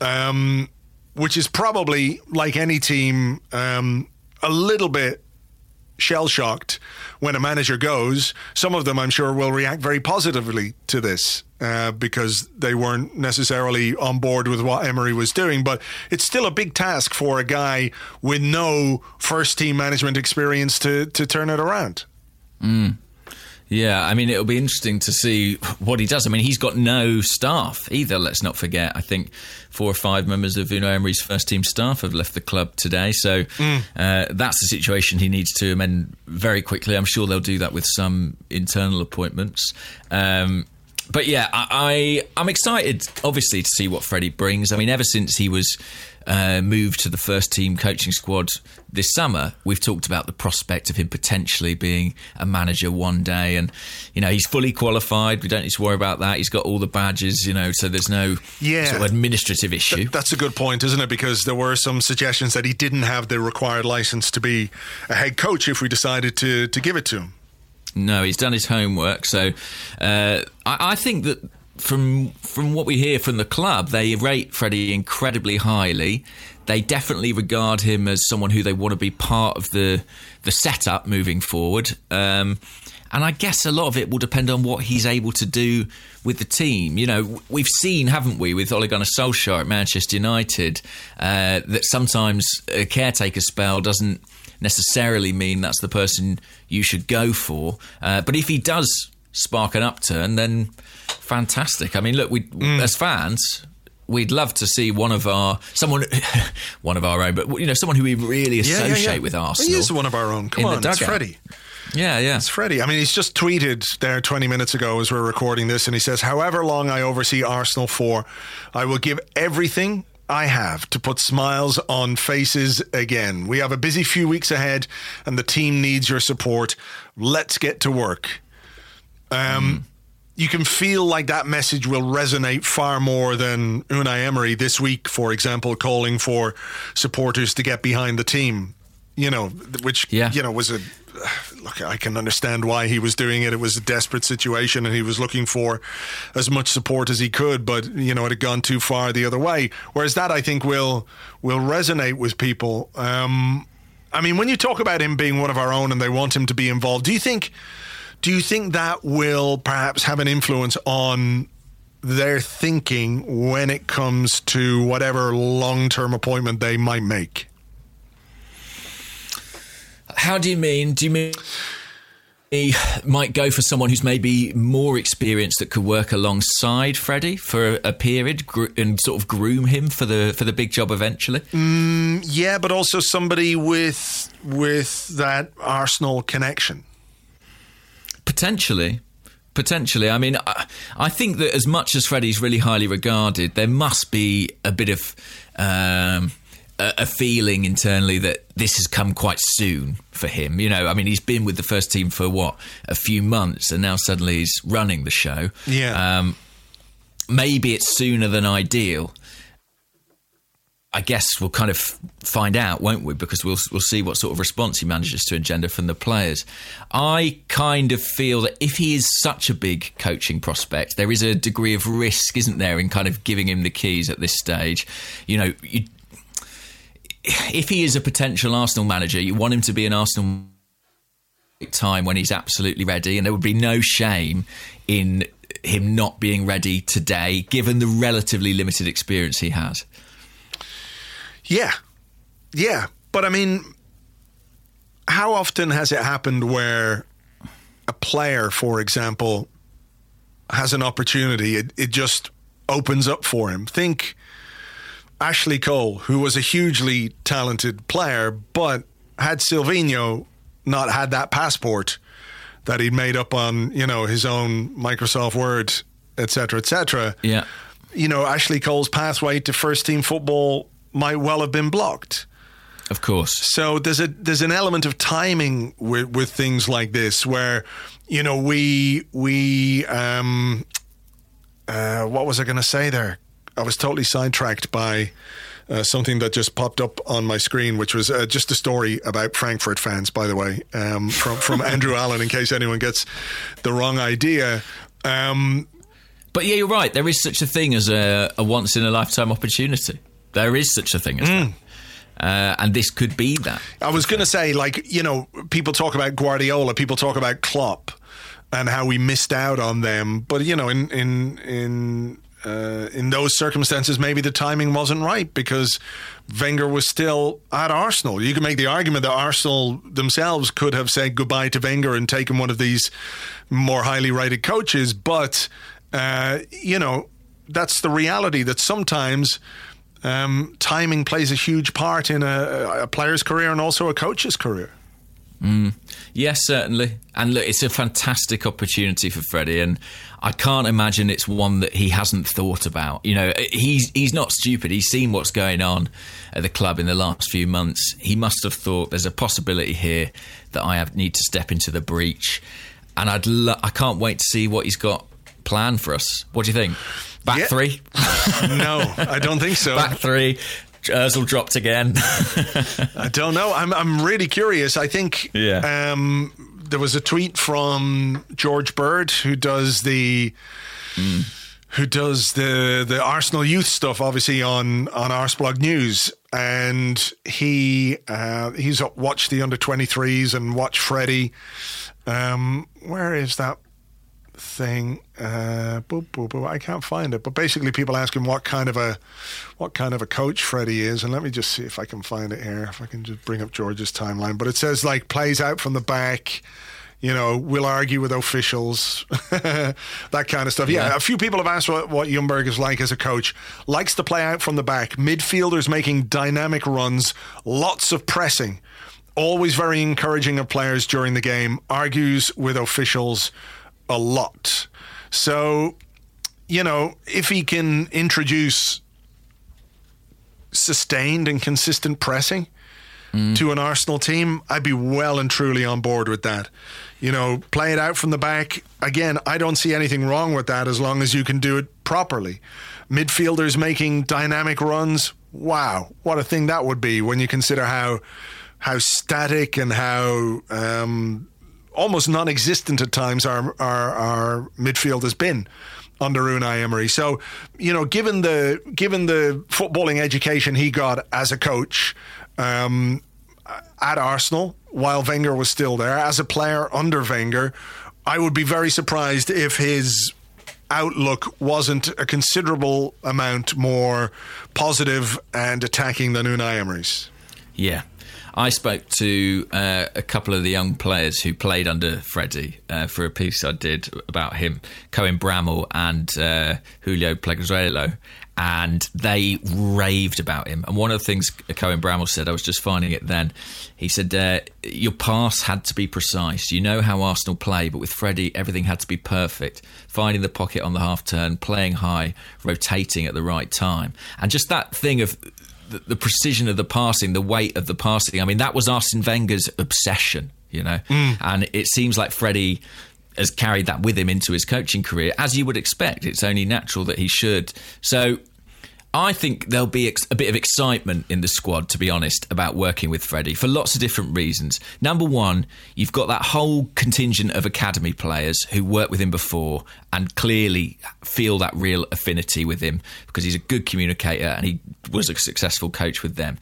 um, which is probably like any team, um, a little bit shell shocked when a manager goes. Some of them, I'm sure, will react very positively to this uh, because they weren't necessarily on board with what Emery was doing. But it's still a big task for a guy with no first team management experience to, to turn it around. Yeah, I mean, it'll be interesting to see what he does. I mean, he's got no staff either, let's not forget. I think four or five members of Unai Emery's first team staff have left the club today. So uh, that's the situation he needs to amend very quickly. I'm sure they'll do that with some internal appointments. Um, but yeah, I, I I'm excited, obviously, to see what Freddie brings. I mean, ever since he was uh, moved to the first team coaching squad this summer, we've talked about the prospect of him potentially being a manager one day, and you know he's fully qualified. We don't need to worry about that. He's got all the badges, you know, so there's no Yeah. sort of administrative issue. That's a good point, isn't it? Because there were some suggestions that he didn't have the required license to be a head coach if we decided to, to give it to him. No, he's done his homework. So uh, I, I think that from from what we hear from the club, they rate Freddie incredibly highly. They definitely regard him as someone who they want to be part of the the setup moving forward. Um, and I guess a lot of it will depend on what he's able to do with the team. You know, we've seen, haven't we, with Ole Gunnar Solskjaer at Manchester United, uh, that sometimes a caretaker spell doesn't necessarily mean that's the person you should go for. Uh, but if he does spark an upturn, then fantastic. I mean, look, we as fans. We'd love to see one of our someone, one of our own, but you know, someone who we really associate with Arsenal. He is one of our own. Come on, it's. Freddie. Yeah, yeah. It's Freddie. I mean, he's just tweeted there 20 minutes ago as we're recording this, and he says, However long I oversee Arsenal for, I will give everything I have to put smiles on faces again. We have a busy few weeks ahead, and the team needs your support. Let's get to work. Um, You can feel like that message will resonate far more than Unai Emery this week, for example, calling for supporters to get behind the team. You know, which Yeah. you know was a look. I can understand why he was doing it. It was a desperate situation, and he was looking for as much support as he could. But you know, it had gone too far the other way. Whereas that, I think, will will resonate with people. Um, I mean, when you talk about him being one of our own and they want him to be involved, do you think? Do you think that will perhaps have an influence on their thinking when it comes to whatever long term appointment they might make? How do you mean? Do you mean he might go for someone who's maybe more experienced that could work alongside Freddie for a, a period and sort of groom him for the for the big job eventually? Mm, yeah, but also somebody with with that Arsenal connection. Potentially. Potentially. I mean, I, I think that as much as Freddie's really highly regarded, there must be a bit of um, a, a feeling internally that this has come quite soon for him. You know, I mean, he's been with the first team for what, a few months, and now suddenly he's running the show. Yeah. Um, maybe it's sooner than ideal. I guess we'll kind of find out, won't we? Because we'll we'll see what sort of response he manages to engender from the players. I kind of feel that if he is such a big coaching prospect, there is a degree of risk, isn't there, in kind of giving him the keys at this stage. You know, you, if he is a potential Arsenal manager, you want him to be an Arsenal time when he's absolutely ready, and there would be no shame in him not being ready today, given the relatively limited experience he has. Yeah. Yeah. But I mean, how often has it happened where a player, for example, has an opportunity? It, it just opens up for him. Think Ashley Cole, who was a hugely talented player, but had Silvinho not had that passport that he'd made up on, you know, his own Microsoft Word, et cetera, et cetera Yeah. you know, Ashley Cole's pathway to first team football might well have been blocked. Of course. So there's a there's an element of timing with with things like this where you know we we um uh what was I going to say there? I was totally sidetracked by uh, something that just popped up on my screen, which was uh, just a story about Frankfurt fans, by the way, um, from from Andrew Allen. In case anyone gets the wrong idea, um, But yeah, you're right. There is such a thing as a, a once in a lifetime opportunity. There is such a thing as that. Uh, and this could be that. I was going to say, like, you know, people talk about Guardiola, people talk about Klopp and how we missed out on them. But, you know, in, in, in, uh, in those circumstances, maybe the timing wasn't right because Wenger was still at Arsenal. You can make the argument that Arsenal themselves could have said goodbye to Wenger and taken one of these more highly rated coaches. But, uh, you know, that's the reality that sometimes um, timing plays a huge part in a, a, player's career and also a coach's career. Mm. Yes, certainly. And look, it's a fantastic opportunity for Freddie, and I can't imagine it's one that he hasn't thought about. You know, he's he's not stupid. He's seen what's going on at the club in the last few months. He must have thought there's a possibility here that I have, need to step into the breach, and I'd lo- I can't wait to see what he's got planned for us. What do you think? Back yeah. three? no, I don't think so. Back three. Ozil dropped again. I don't know. I'm I'm really curious. I think yeah. Um, there was a tweet from Jeorge Bird who does the mm. who does the the Arsenal youth stuff, obviously on on Arseblog News, and he uh, he's watched the under 23s and watched Freddie. Um, where is that thing. Uh, boop, boop, boop. I can't find it. But basically, people ask him what kind of a what kind of a coach Freddie is, and let me just see if I can find it here. If I can just bring up Jeorge's timeline. But it says like plays out from the back. You know, will argue with officials, that kind of stuff. Yeah. yeah, a few people have asked what, what Ljungberg is like as a coach. Likes to play out from the back. Midfielders making dynamic runs, lots of pressing always very encouraging of players during the game, argues with officials, a lot. So, you know, if he can introduce sustained and consistent pressing mm. to an Arsenal team, I'd be well and truly on board with that. You know, play it out from the back. Again, I don't see anything wrong with that as long as you can do it properly. Midfielders making dynamic runs. Wow, what a thing that would be when you consider how how static and how um, almost non-existent at times our our, our midfield has been under Unai Emery. So, you know, given the given the footballing education he got as a coach um, at Arsenal while Wenger was still there, as a player under Wenger, I would be very surprised if his outlook wasn't a considerable amount more positive and attacking than Unai Emery's. Yeah, I spoke to uh, a couple of the young players who played under Freddie uh, for a piece I did about him, Cohen Bramall and uh, Julio Pleguezuelo, and they raved about him. And one of the things Cohen Bramall said, I was just finding it then, he said, uh, Your pass had to be precise. You know how Arsenal play, but with Freddie, everything had to be perfect. Finding the pocket on the half turn, playing high, rotating at the right time. And just that thing of the, the, precision of the passing, the weight of the passing. I mean, that was Arsene Wenger's obsession, you know, mm. and it seems like Freddie has carried that with him into his coaching career, as you would expect. It's only natural that he should. So I think there'll be ex- a bit of excitement in the squad, to be honest, about working with Freddie for lots of different reasons. Number one, you've got that whole contingent of academy players who worked with him before and clearly feel that real affinity with him because he's a good communicator and he was a successful coach with them.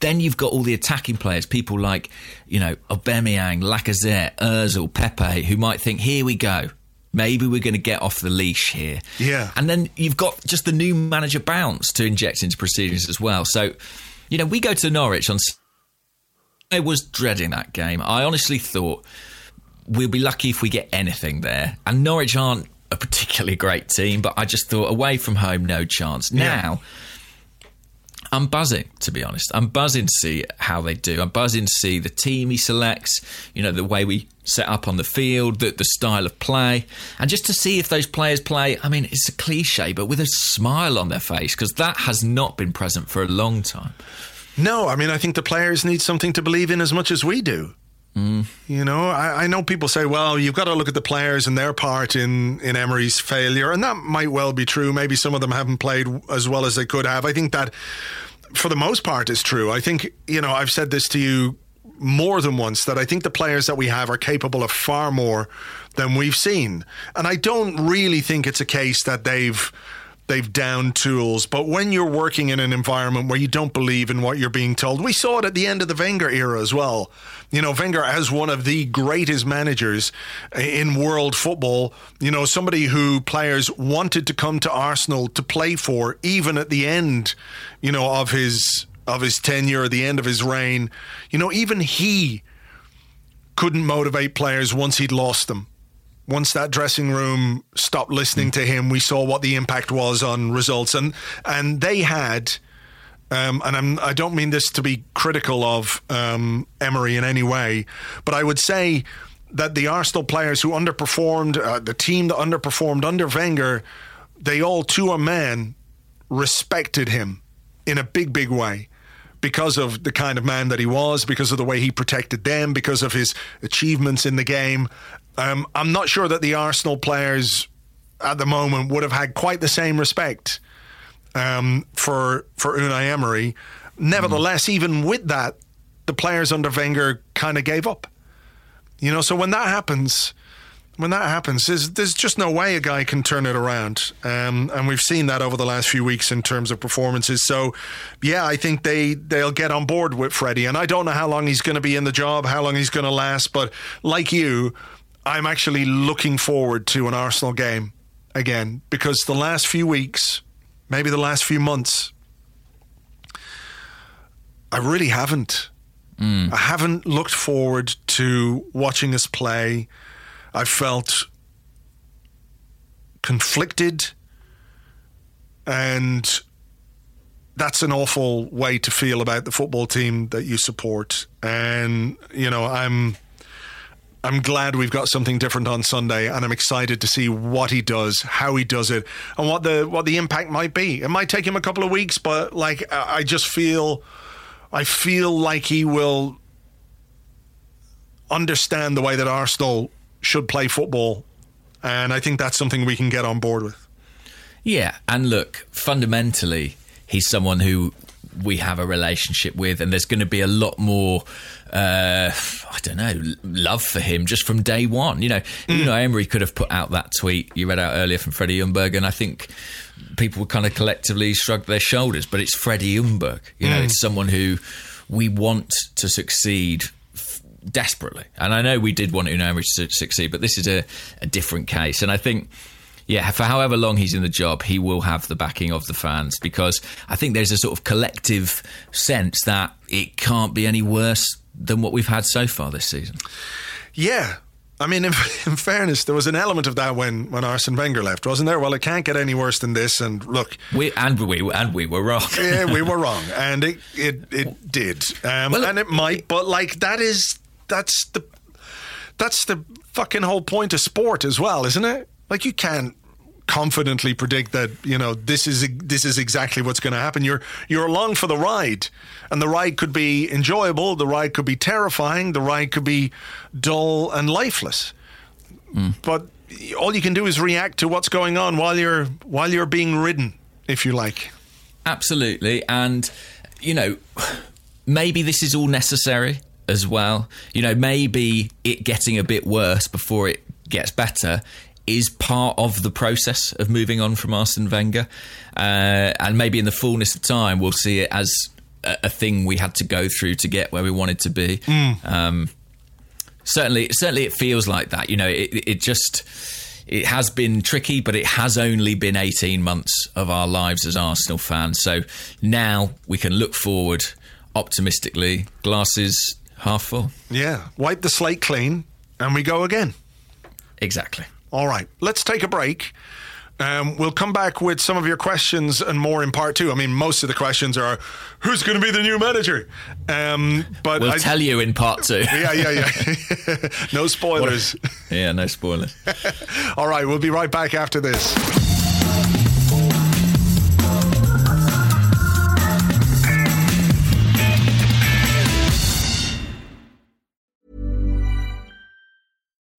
Then you've got all the attacking players, people like, you know, Aubameyang, Lacazette, Ozil, Pepe, who might think, here we go maybe we're going to get off the leash here. Yeah. And then you've got just the new manager bounce to inject into proceedings as well. So, you know, we go to Norwich on. I was dreading that game. I honestly thought we'll be lucky if we get anything there. And Norwich aren't a particularly great team, but I just thought away from home, no chance. Now. Yeah I'm buzzing, to be honest. I'm buzzing to see how they do. I'm buzzing to see the team he selects, you know, the way we set up on the field, the, the style of play, and just to see if those players play. I mean, it's a cliche, but with a smile on their face, because that has not been present for a long time. No, I mean, I think the players need something to believe in as much as we do. Mm. You know, I, I, know people say, well, you've got to look at the players and their part in, in Emery's failure. And that might well be true. Maybe some of them haven't played as well as they could have. I think that, for the most part, is true. I think, you know, I've said this to you more than once that I think the players that we have are capable of far more than we've seen. And I don't really think it's a case that they've they've downed tools. But when you're working in an environment where you don't believe in what you're being told, we saw it at the end of the Wenger era as well. You know, Wenger as one of the greatest managers in world football, you know, somebody who players wanted to come to Arsenal to play for, even at the end, you know, of his of his tenure, the end of his reign. You know, even he couldn't motivate players once he'd lost them once that dressing room stopped listening to him, we saw what the impact was on results, and and they had. Um, and I'm, I do not mean this to be critical of um, Emery in any way, but I would say that the Arsenal players who underperformed, uh, the team that underperformed under Wenger, they all to a man respected him in a big, big way because of the kind of man that he was, because of the way he protected them, because of his achievements in the game. Um, I'm not sure that the Arsenal players at the moment would have had quite the same respect um, for for Unai Emery. Nevertheless, mm. even with that, the players under Wenger kind of gave up. You know, so when that happens, when that happens, there's, there's just no way a guy can turn it around. Um, and we've seen that over the last few weeks in terms of performances. So, yeah, I think they, they'll get on board with Freddie. And I don't know how long he's going to be in the job, how long he's going to last. But like you, I'm actually looking forward to an Arsenal game again because the last few weeks, maybe the last few months, I really haven't. Mm. I haven't looked forward to watching us play. I felt conflicted and that's an awful way to feel about the football team that you support and you know I'm I'm glad we've got something different on Sunday, and I'm excited to see what he does, how he does it, and what the what the impact might be. It might take him a couple of weeks, but like I just feel, I feel like he will understand the way that Arsenal should play football, and I think that's something we can get on board with. Yeah, and look, fundamentally, he's someone who we have a relationship with, and there's going to be a lot more. Uh, I don't know, love for him just from day one. You know, mm. you know, Emery could have put out that tweet you read out earlier from Freddie Ljungberg, and I think people would kind of collectively shrugged their shoulders. But it's Freddie Ljungberg. You know, mm. it's someone who we want to succeed desperately. And I know we did want Unai to succeed, but this is a, a different case. And I think yeah, for however long he's in the job, he will have the backing of the fans because I think there's a sort of collective sense that it can't be any worse than what we've had so far this season. Yeah. I mean, in, in, fairness, there was an element of that when, when Arsene Wenger left, wasn't there? Well, it can't get any worse than this. And look, we and we and we were wrong. yeah, we were wrong, and it it, it did, um, well, and it might. But like that is that's the that's the fucking whole point of sport as well, isn't it? Like you can't confidently predict that you know this is this is exactly what's going to happen. You're you're along for the ride, and the ride could be enjoyable. The ride could be terrifying. The ride could be dull and lifeless. Mm. But all you can do is react to what's going on while you're while you're being ridden, if you like. Absolutely, and you know maybe this is all necessary as well. You know, maybe it getting a bit worse before it gets better is part of the process of moving on from Arsene Wenger. Uh, and maybe in the fullness of time, we'll see it as a, a, thing we had to go through to get where we wanted to be. Mm. Um, certainly, certainly, it feels like that. You know, it, it just it has been tricky, but it has only been 18 months of our lives as Arsenal fans. So now we can look forward optimistically, glasses half full. Yeah, wipe the slate clean, and we go again. Exactly. All right, let's take a break. Um, we'll come back with some of your questions and more in part two. I mean, most of the questions are, "Who's going to be the new manager?" Um, but we'll I, tell you in part two. yeah, yeah, yeah. no spoilers. yeah, no spoilers. All right, we'll be right back after this.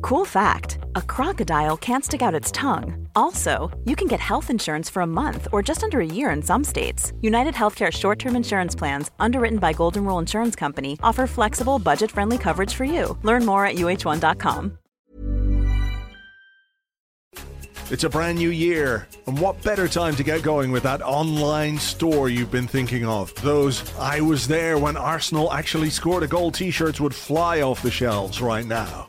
Cool fact a crocodile can't stick out its tongue. Also, you can get health insurance for a month or just under a year in some states. United Healthcare short term insurance plans, underwritten by Golden Rule Insurance Company, offer flexible, budget friendly coverage for you. Learn more at uh1.com. It's a brand new year, and what better time to get going with that online store you've been thinking of? Those I was there when Arsenal actually scored a goal t shirts would fly off the shelves right now.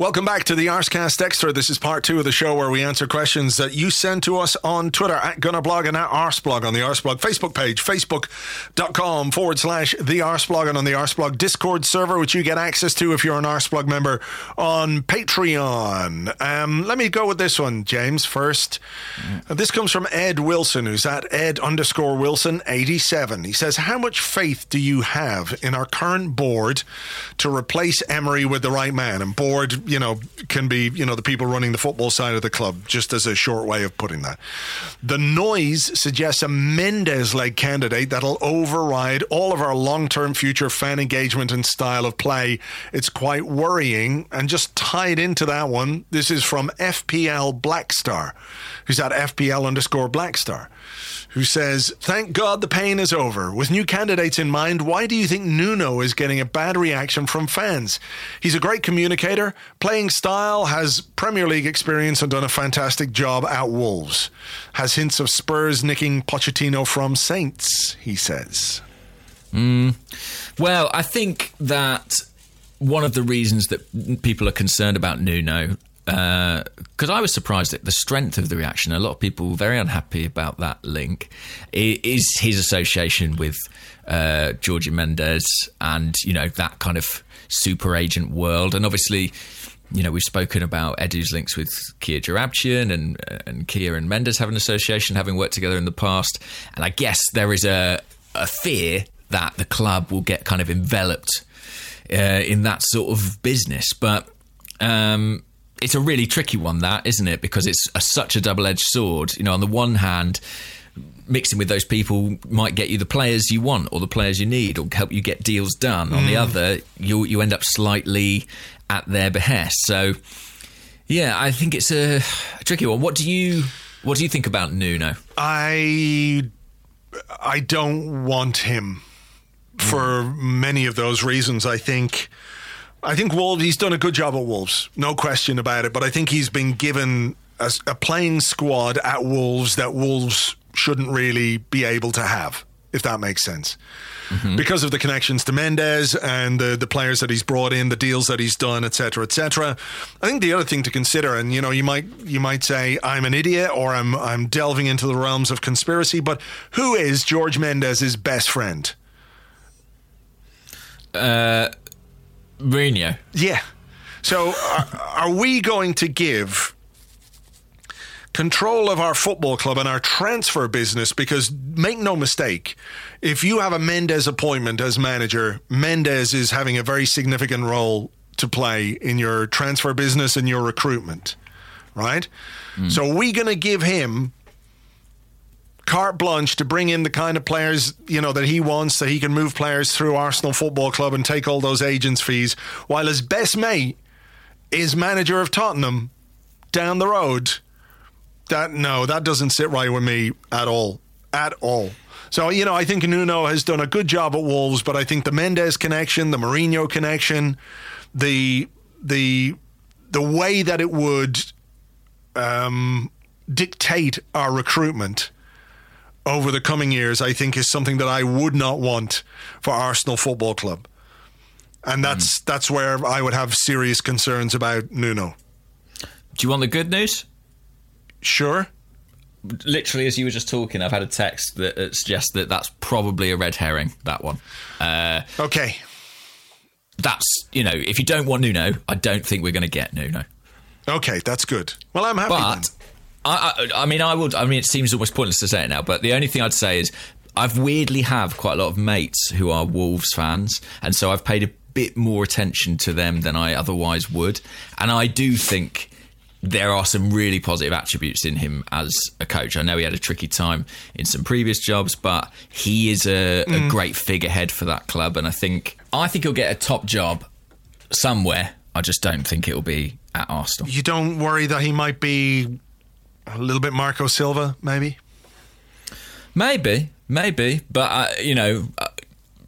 Welcome back to the Arsecast Extra. This is part two of the show where we answer questions that you send to us on Twitter at Gunnerblog and at Arseblog on the Arseblog Facebook page, facebook.com forward slash the Arseblog and on the Arseblog Discord server, which you get access to if you're an Arseblog member on Patreon. Um, let me go with this one, James, first. Uh, this comes from Ed Wilson, who's at Ed underscore Wilson 87. He says, How much faith do you have in our current board to replace Emery with the right man? And board you know, can be, you know, the people running the football side of the club, just as a short way of putting that. The noise suggests a Mendes led candidate that'll override all of our long term future fan engagement and style of play. It's quite worrying. And just tied into that one, this is from FPL Blackstar, who's at FPL underscore Blackstar who says, Thank God the pain is over. With new candidates in mind, why do you think Nuno is getting a bad reaction from fans? He's a great communicator, playing style, has Premier League experience, and done a fantastic job at Wolves. Has hints of Spurs nicking Pochettino from Saints, he says. Mm. Well, I think that one of the reasons that people are concerned about Nuno because uh, I was surprised at the strength of the reaction. A lot of people were very unhappy about that link. Is his association with uh, Jorge Mendes and you know that kind of super agent world, and obviously. You know, we've spoken about Edu's links with Kia Joorabchian and and Kia and Mendes have an association, having worked together in the past. And I guess there is a, a fear that the club will get kind of enveloped uh, in that sort of business. But um, it's a really tricky one, that isn't it? Because it's a, such a double edged sword. You know, on the one hand, mixing with those people might get you the players you want or the players you need or help you get deals done. Mm. On the mm. other, you you end up slightly at their behest. So, yeah, I think it's a, a tricky one. What do you what do you think about Nuno? I I don't want him for mm. many of those reasons. I think I think Wolves, he's done a good job at Wolves, no question about it. But I think he's been given a, a playing squad at Wolves that Wolves shouldn't really be able to have, if that makes sense. Mm-hmm. Because of the connections to Mendes and the, the players that he's brought in, the deals that he's done, etc., etc. I think the other thing to consider, and you know, you might you might say I'm an idiot or I'm I'm delving into the realms of conspiracy, but who is George Mendes' best friend? Uh, Mourinho. Yeah. So are, are we going to give control of our football club and our transfer business because make no mistake if you have a Mendes appointment as manager Mendes is having a very significant role to play in your transfer business and your recruitment right mm. so are we going to give him carte blanche to bring in the kind of players you know that he wants, that he can move players through Arsenal Football Club and take all those agents' fees, while his best mate is manager of Tottenham down the road. That no, that doesn't sit right with me at all, at all. So you know, I think Nuno has done a good job at Wolves, but I think the Mendes connection, the Mourinho connection, the the the way that it would um, dictate our recruitment over the coming years, I think, is something that I would not want for Arsenal Football Club, and that's mm. that's where I would have serious concerns about Nuno. Do you want the good news? Sure. Literally, as you were just talking, I've had a text that suggests that that's probably a red herring. That one. Uh, okay. That's you know, if you don't want Nuno, I don't think we're going to get Nuno. Okay, that's good. Well, I'm happy. But then. I, I, I mean, I would. I mean, it seems almost pointless to say it now, but the only thing I'd say is I've weirdly have quite a lot of mates who are Wolves fans, and so I've paid a bit more attention to them than I otherwise would, and I do think there are some really positive attributes in him as a coach. I know he had a tricky time in some previous jobs, but he is a, mm. a great figurehead for that club, and I think I think he'll get a top job somewhere. I just don't think it'll be at Arsenal. You don't worry that he might be a little bit Marco Silva, maybe. Maybe, maybe, but uh, you know, uh,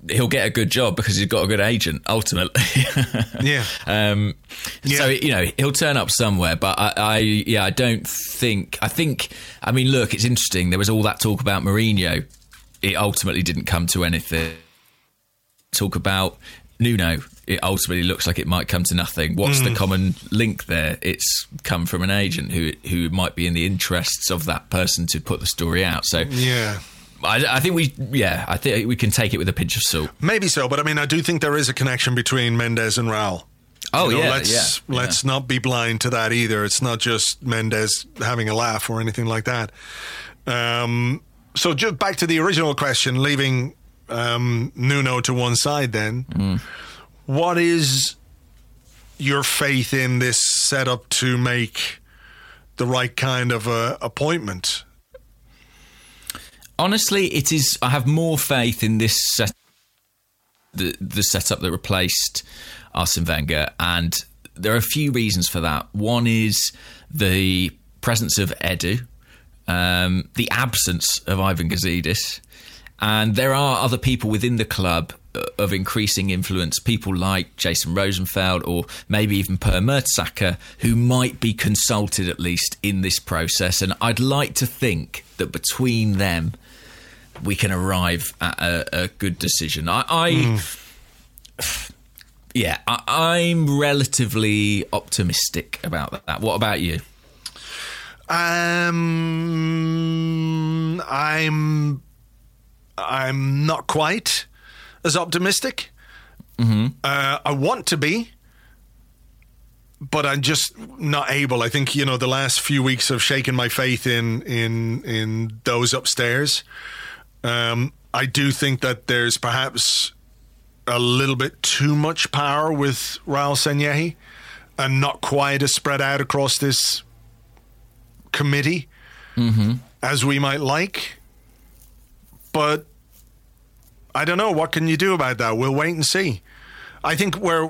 he'll get a good job because he's got a good agent. Ultimately, yeah. Um, yeah. So you know, he'll turn up somewhere. But I, I, yeah, I don't think. I think. I mean, look, it's interesting. There was all that talk about Mourinho. It ultimately didn't come to anything. Talk about Nuno it ultimately looks like it might come to nothing. What's mm. the common link there? It's come from an agent who who might be in the interests of that person to put the story out. So yeah. I, I, think we, yeah, I think we can take it with a pinch of salt. Maybe so, but I mean, I do think there is a connection between Mendes and Raul. Oh you know, yeah, let's yeah, let's not be blind to that either. It's not just Mendes having a laugh or anything like that. Um, so just back to the original question, leaving um, Nuno to one side, then. Mm what is your faith in this setup to make the right kind of uh, appointment? Honestly, it is. I have more faith in this set, the the setup that replaced Arsene Wenger, and there are a few reasons for that. One is the presence of Edu, um, the absence of Ivan Gazidis, and there are other people within the club of increasing influence, people like Jason Rosenfeld or maybe even Per Mertesacker, who might be consulted at least in this process. And I'd like to think that between them, we can arrive at a, a good decision. I, I mm. yeah, I, am relatively optimistic about that. What about you? Um, I'm, I'm not quite as optimistic. Mm-hmm. Uh, I want to be, but I'm just not able. I think you know the last few weeks have shaken my faith in in in those upstairs. Um, I do think that there's perhaps a little bit too much power with Raul Sanllehi and not quite as spread out across this committee mm-hmm. as we might like. But I don't know. What can you do about that? We'll wait and see. I think where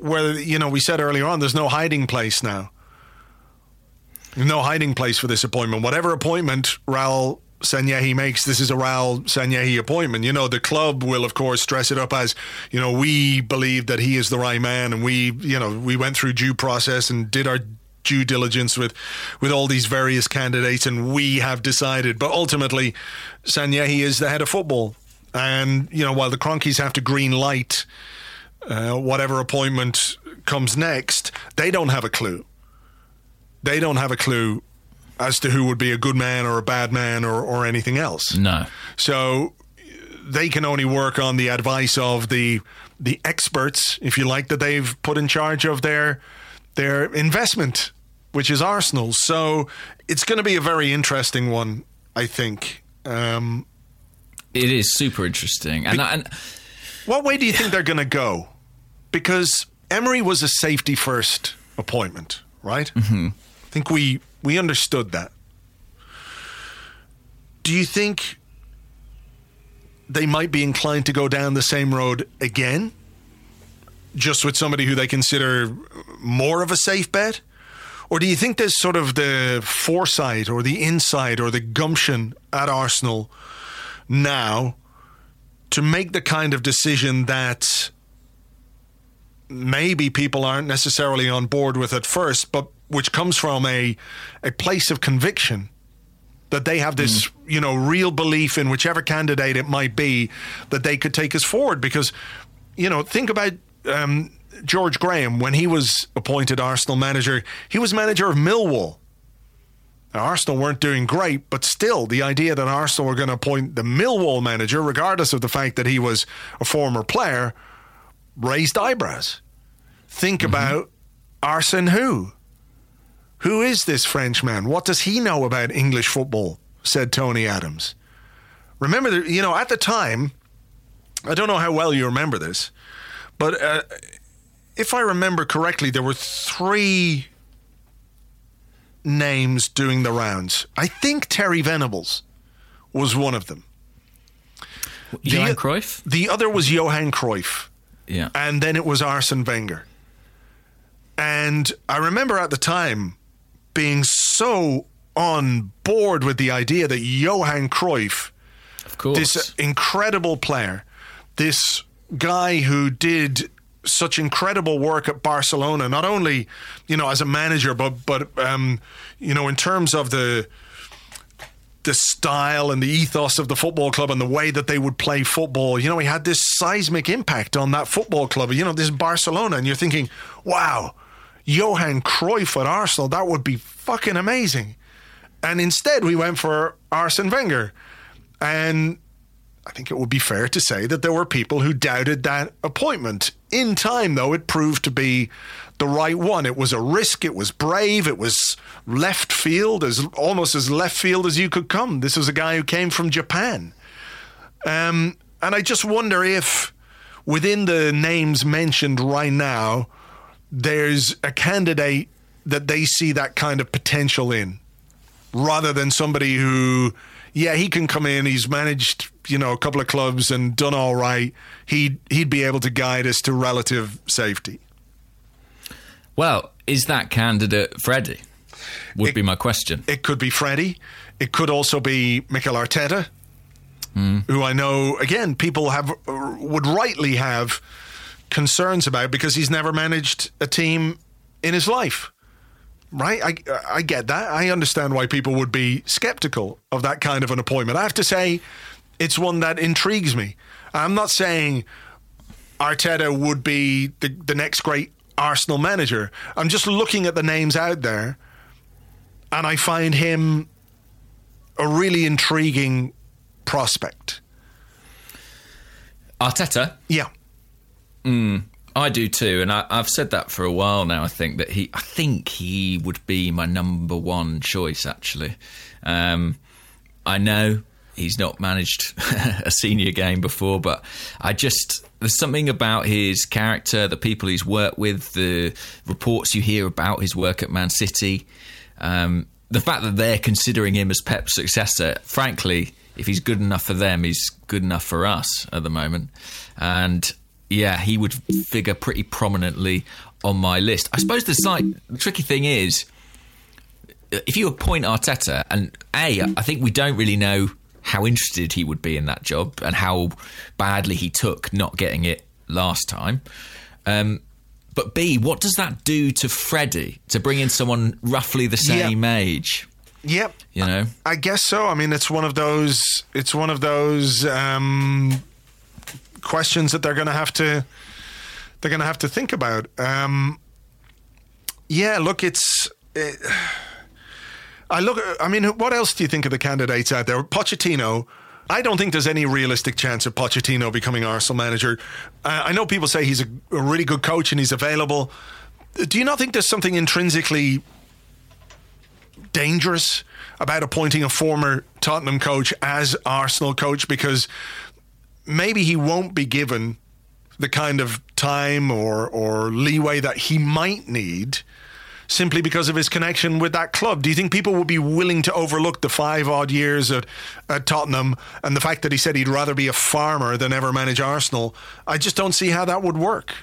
where you know we said earlier on, there's no hiding place now. No hiding place for this appointment. Whatever appointment Raul Sanllehi makes, this is a Raul Sanllehi appointment. You know, the club will, of course, dress it up as, you know, we believe that he is the right man and we, you know, we went through due process and did our due diligence with with all these various candidates, and we have decided. But ultimately, Sanllehi is the head of football, and you know while the Kroenkes have to green light uh, whatever appointment comes next, they don't have a clue. They don't have a clue as to who would be a good man or a bad man or, or anything else. No. So they can only work on the advice of the the experts, if you like, that they've put in charge of their their investment which is Arsenal. So it's going to be a very interesting one, I think. Um, it is super interesting. And, be- and what way do you think they're going to go? Because Emery was a safety first appointment, right? Mm-hmm. I think we we understood that. do you think they might be inclined to go down the same road again? Just with somebody who they consider more of a safe bet? Or do you think there's sort of the foresight or the insight or the gumption at Arsenal now to make the kind of decision that maybe people aren't necessarily on board with at first, but which comes from a a place of conviction that they have this, mm. you know, real belief in whichever candidate it might be that they could take us forward. Because, you know, think about um, George Graham when he was appointed Arsenal manager. He was manager of Millwall. Now, Arsenal weren't doing great, but still, the idea that Arsenal were going to appoint the Millwall manager, regardless of the fact that he was a former player, raised eyebrows. Think mm-hmm. about Arsene who? Who is this Frenchman? What does he know about English football? said Tony Adams. Remember, you know, at the time, I don't know how well you remember this, but uh, if I remember correctly, there were three names doing the rounds. I think Terry Venables was one of them. Johan the, Cruyff? The other was Johan Cruyff. Yeah. And then it was Arsene Wenger. And I remember at the time being so on board with the idea that Johan Cruyff, of course. this incredible player, this guy who did such incredible work at Barcelona, not only you know as a manager, but but um, you know in terms of the the style and the ethos of the football club and the way that they would play football. You know, he had this seismic impact on that football club. You know, this Barcelona, and you're thinking, wow, Johan Cruyff at Arsenal, that would be fucking amazing. And instead, we went for Arsene Wenger. And I think it would be fair to say that there were people who doubted that appointment. In time, though, it proved to be the right one. It was a risk, it was brave, it was left field, as almost as left field as you could come. This was a guy who came from Japan. Um, and I just wonder if within the names mentioned right now, there's a candidate that they see that kind of potential in rather than somebody who yeah he can come in. He's managed you know a couple of clubs and done all right. He'd he'd be able to guide us to relative safety. Well is that candidate Freddie? Would it, be my question. It could be Freddie. It could also be Mikel Arteta mm. who I know again people have would rightly have concerns about because he's never managed a team in his life. Right? I, I get that. I understand why people would be skeptical of that kind of an appointment. I have to say, it's one that intrigues me. I'm not saying Arteta would be the, the next great Arsenal manager. I'm just looking at the names out there and I find him a really intriguing prospect. Arteta? Yeah. Mm, I do too, and I, have said that for a while now. I think that he, I think he would be my number one choice. Actually, um, I know he's not managed a senior game before, but I just there's something about his character, the people he's worked with, the reports you hear about his work at Man City, um, the fact that they're considering him as Pep's successor. Frankly, if he's good enough for them, he's good enough for us at the moment, and yeah, he would figure pretty prominently on my list. I suppose the slight the tricky thing is if you appoint Arteta, and A, I think we don't really know how interested he would be in that job and how badly he took not getting it last time. Um, but B, what does that do to Freddie to bring in someone roughly the same yep. age? Yep. You know? I, I, guess so. I mean, it's one of those, it's one of those, um, questions that they're going to have to they're going to have to think about. Um, yeah, look, it's. It, I look. I mean, what else do you think of the candidates out there? Pochettino. I don't think there's any realistic chance of Pochettino becoming Arsenal manager. Uh, I know people say he's a, a really good coach and he's available. Do you not think there's something intrinsically dangerous about appointing a former Tottenham coach as Arsenal coach because maybe he won't be given the kind of time or or leeway that he might need simply because of his connection with that club. Do you think people would be willing to overlook the five odd years at, at Tottenham and the fact that he said he'd rather be a farmer than ever manage Arsenal? I just don't see how that would work.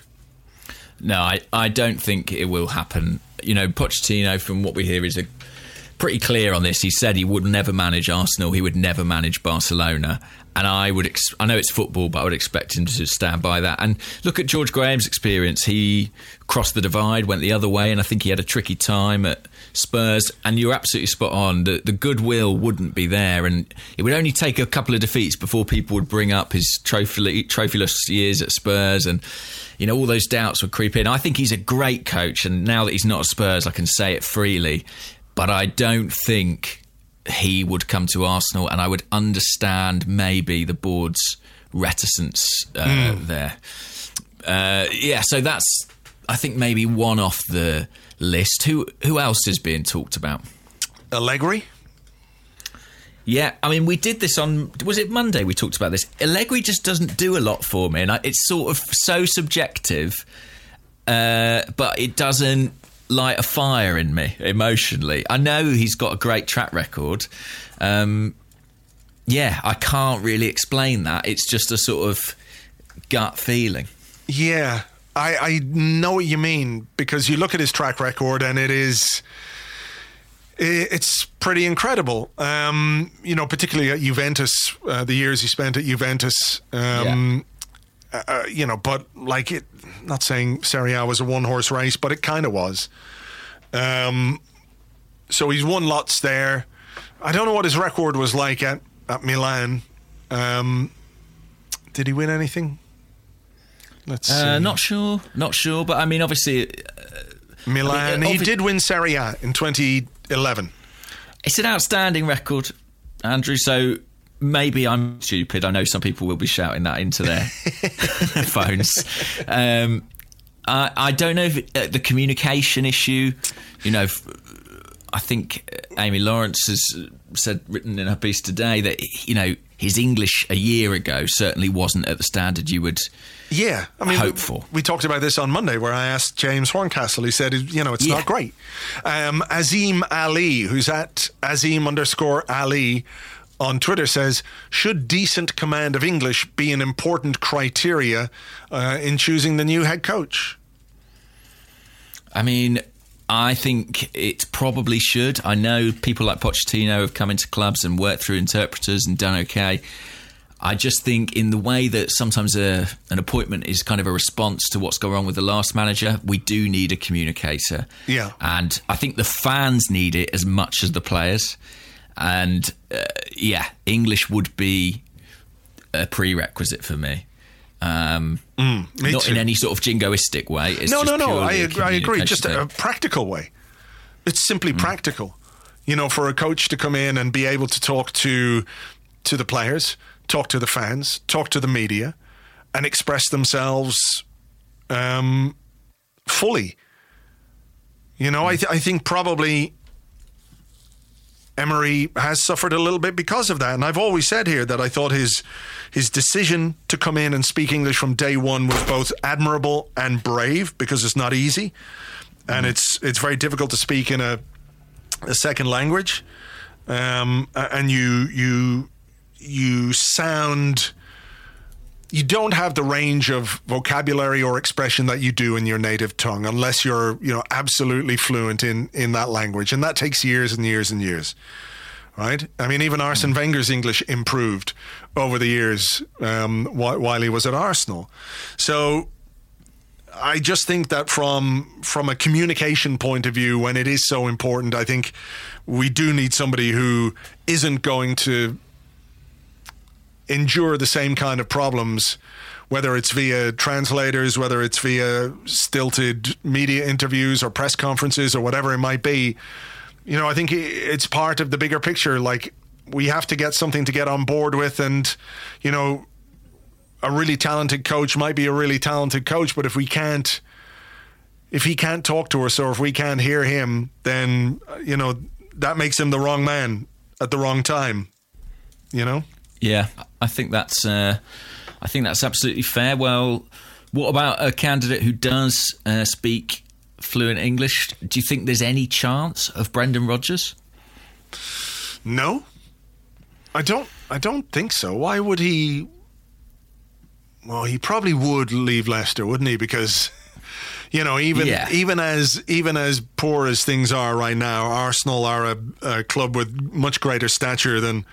No, I, I don't think it will happen. You know, Pochettino, from what we hear, is a pretty clear on this. He said he would never manage Arsenal. He would never manage Barcelona. And I would, ex- I know it's football, but I would expect him to stand by that. And look at George Graham's experience. He crossed the divide, went the other way, and I think he had a tricky time at Spurs. And you're absolutely spot on. The, the goodwill wouldn't be there, and it would only take a couple of defeats before people would bring up his trophy, trophyless years at Spurs, and you know all those doubts would creep in. I think he's a great coach, and now that he's not at Spurs, I can say it freely. But I don't think he would come to Arsenal, and I would understand maybe the board's reticence uh, mm. there. Uh, yeah, so that's I think maybe one off the list. Who who else is being talked about? Allegri. Yeah, I mean, we did this on was it Monday? We talked about this. Allegri just doesn't do a lot for me, and it's sort of so subjective, uh, but it doesn't light a fire in me emotionally. I know he's got a great track record. Um, yeah, I can't really explain that. It's just a sort of gut feeling. Yeah, I, I know what you mean because you look at his track record and it is it's pretty incredible. Um, you know, particularly at Juventus, uh, the years he spent at Juventus. Um, yeah. Uh, you know, but like it, not saying Serie A was a one horse race, but it kind of was. Um, so he's won lots there. I don't know what his record was like at, at Milan. Um, did he win anything? Let's uh, Not sure. Not sure. But I mean, obviously. Uh, Milan. I mean, he did win Serie A in 2011. It's an outstanding record, Andrew. So maybe I'm stupid. I know some people will be shouting that into their phones. Um, I, I don't know if it, uh, the communication issue, you know, I think Amy Lawrence has said, written in her piece today, that, you know, his English a year ago certainly wasn't at the standard you would yeah, I mean, hope for. We, we talked about this on Monday where I asked James Horncastle. He said, you know, it's yeah. not great. Um, Azim Ali, who's at Azim underscore Ali on Twitter says, should decent command of English be an important criteria uh, in choosing the new head coach? I mean, I think it probably should. I know people like Pochettino have come into clubs and worked through interpreters and done okay. I just think, in the way that sometimes a, an appointment is kind of a response to what's going on with the last manager, we do need a communicator. Yeah. And I think the fans need it as much as the players. And uh, yeah, English would be a prerequisite for me. Um, mm, not too. in any sort of jingoistic way. It's no, no, no. I, I agree. Just a, a, practical way. It's simply mm. practical. You know, for a coach to come in and be able to talk to to the players, talk to the fans, talk to the media, and express themselves um, fully. You know, mm. I, th- I think probably Emery has suffered a little bit because of that. And I've always said here that I thought his his decision to come in and speak English from day one was both admirable and brave because it's not easy, and mm. it's it's very difficult to speak in a a second language, um, and you you you sound you don't have the range of vocabulary or expression that you do in your native tongue unless you're you know absolutely fluent in in that language. And that takes years and years and years right? I mean even arsene wenger's english improved over the years um, while he was at arsenal. So I just think that from from a communication point of view, when it is so important, I think we do need somebody who isn't going to endure the same kind of problems, whether it's via translators, whether it's via stilted media interviews or press conferences or whatever it might be. You know, I think it's part of the bigger picture. Like, we have to get something to get on board with. And, you know, a really talented coach might be a really talented coach, but if we can't, if he can't talk to us or if we can't hear him, then, you know, that makes him the wrong man at the wrong time, you know? Yeah, I think that's uh, I think that's absolutely fair. Well, what about a candidate who does uh, speak fluent English. Do you think there's any chance of Brendan Rodgers? No, I don't. I don't think so. Why would he? Well, he probably would leave Leicester, wouldn't he? Because you know, even Yeah. even as even as poor as things are right now, Arsenal are a, a club with much greater stature than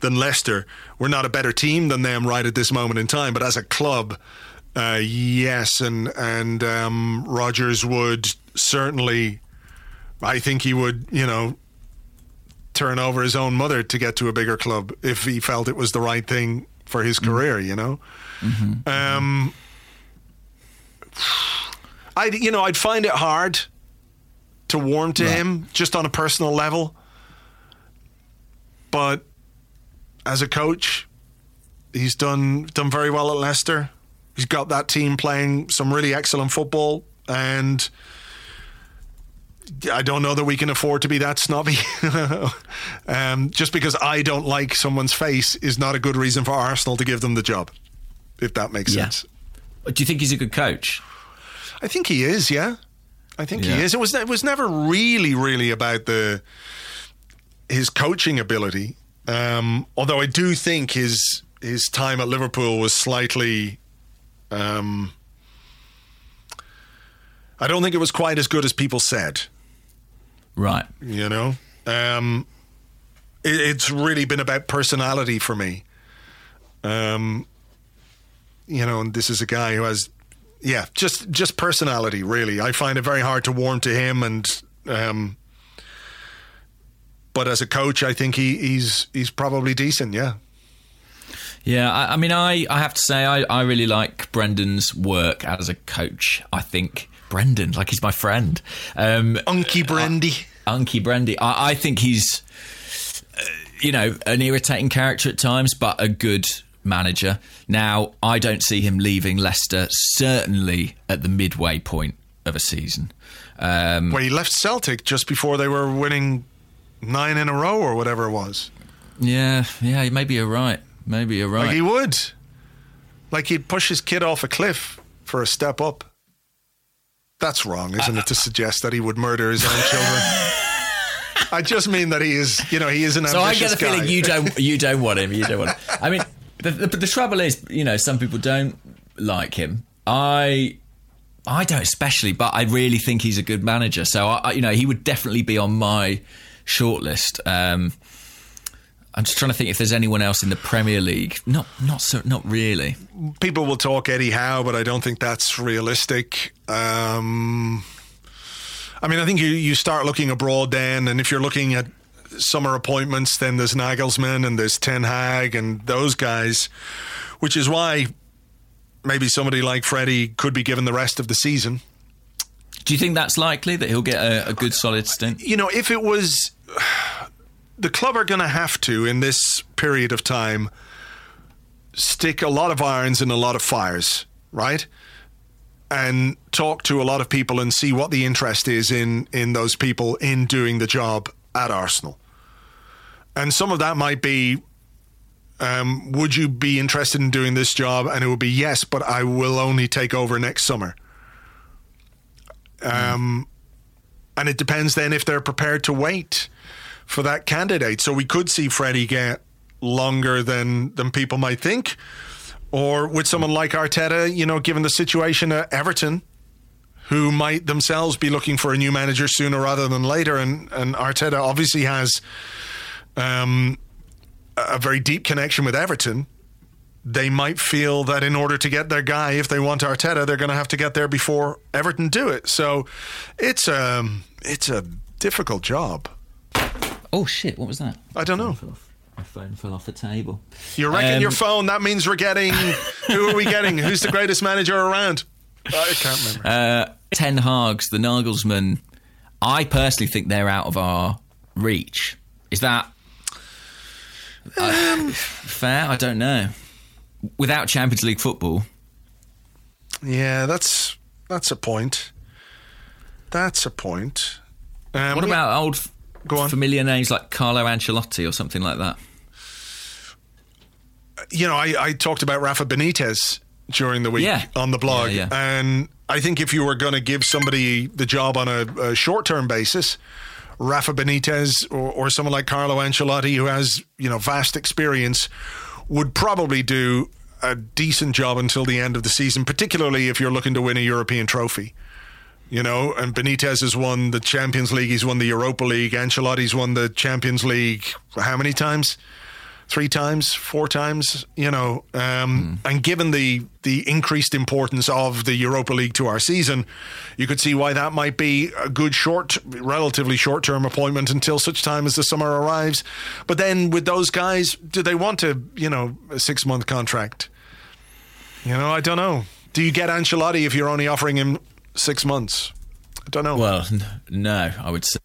than Leicester. We're not a better team than them right at this moment in time, but as a club, uh, yes, and and um, Rodgers would certainly. I think he would, you know, turn over his own mother to get to a bigger club if he felt it was the right thing for his career. You know, um, I'd you know I'd find it hard to warm to him just on a personal level, but as a coach, he's done done very well at Leicester. He's got that team playing some really excellent football and. I don't know that we can afford to be that snobby. um, just because I don't like someone's face is not a good reason for Arsenal to give them the job, if that makes Yeah. sense. Do you think he's a good coach? I think he is. Yeah, I think Yeah. he is. It was it was never really really about the his coaching ability. Um, although I do think his his time at Liverpool was slightly. Um, I don't think it was quite as good as people said. Right. you know um it, it's really been about personality for me um you know and this is a guy who has yeah just just personality really i find it very hard to warm to him and um but as a coach i think he, he's he's probably decent yeah Yeah, I, I mean, I, I have to say, I, I really like Brendan's work as a coach. I think Brendan, like he's my friend. Um, unky brandy Unky Brandy. I, I think he's, uh, you know, an irritating character at times, but a good manager. Now, I don't see him leaving Leicester, certainly at the midway point of a season. Um, well he left celtic just before they were winning nine in a row or whatever it was yeah, yeah, maybe you're right. Maybe you're right. Like he would. Like he'd push his kid off a cliff for a step up. That's wrong, isn't it, to suggest that he would murder his own children? I just mean that he is, you know, he is an So I get the feeling you don't you don't want him. You don't want him. I mean, the, the, the trouble is, you know, some people don't like him. I I don't especially, but I really think he's a good manager. So I, you know, he would definitely be on my shortlist. Um, I'm just trying to think if there's anyone else in the Premier League. Not not so not really. People will talk Howe, but I don't think that's realistic. Um, I mean, I think you, you start looking abroad then, and if you're looking at summer appointments, then there's Nagelsmann and there's Ten Hag and those guys, which is why maybe somebody like Freddie could be given the rest of the season. Do you think that's likely that he'll get a, a good solid stint? you know, if it was the club are going to have to in this period of time stick a lot of irons in a lot of fires, right? And talk to a lot of people and see what the interest is in in those people in doing the job at Arsenal. And some of that might be um, would you be interested in doing this job? And it would be yes, but I will only take over next summer. Um, and it depends then if they're prepared to wait for that candidate. So we could see Freddie get longer than than people might think, or with someone like Arteta, you know, given the situation at Everton, who might themselves be looking for a new manager sooner rather than later, and and Arteta obviously has um, a a very deep connection with Everton. They might feel that in order to get their guy, if they want Arteta, they're going to have to get there before Everton do it. So it's um it's a difficult job. Oh shit! What was that? I don't know. My phone fell off the table. You're wrecking Um, your phone. That means we're getting. who are we getting? Who's the greatest manager around? I can't remember. Uh, Ten Hag's, the Nagelsmann. I personally think they're out of our reach. Is that uh, fair? I don't know. Without Champions League football, yeah, that's that's a point. That's a point. Um, what about old Go on. familiar names like Carlo Ancelotti or something like that? you know? I, I talked about Rafa Benitez during the week Yeah. on the blog, Yeah, yeah. and I think if you were going to give somebody the job on a, a short-term basis, Rafa Benitez or, or someone like Carlo Ancelotti, who has you know vast experience, would probably do a decent job until the end of the season, particularly if you're looking to win a European trophy. You know, and Benitez has won the Champions League. He's won the Europa League. Ancelotti's won the Champions League how many times? Three times, four times. You know, um, and given the the increased importance of the Europa League to our season, you could see why that might be a good short, relatively short term appointment until such time as the summer arrives. But then with those guys, do they want a you know a six month contract? You know, I don't know. Do you get Ancelotti if you're only offering him six months? I don't know. Well, n- no, I would say.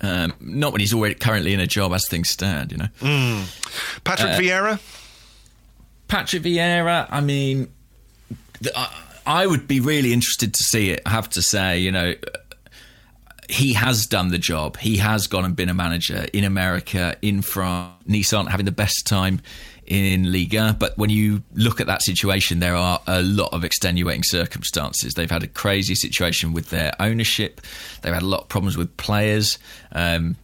Um, not when he's already currently in a job as things stand, you know. Patrick uh, Vieira. Patrick Vieira, I mean, the, I, I would be really interested to see it. I have to say, you know, he has done the job. He has gone and been a manager in America, in France. Nissan having the best time in Liga, but when you look at that situation, there are a lot of extenuating circumstances. They've had a crazy situation with their ownership. They've had a lot of problems with players. Um,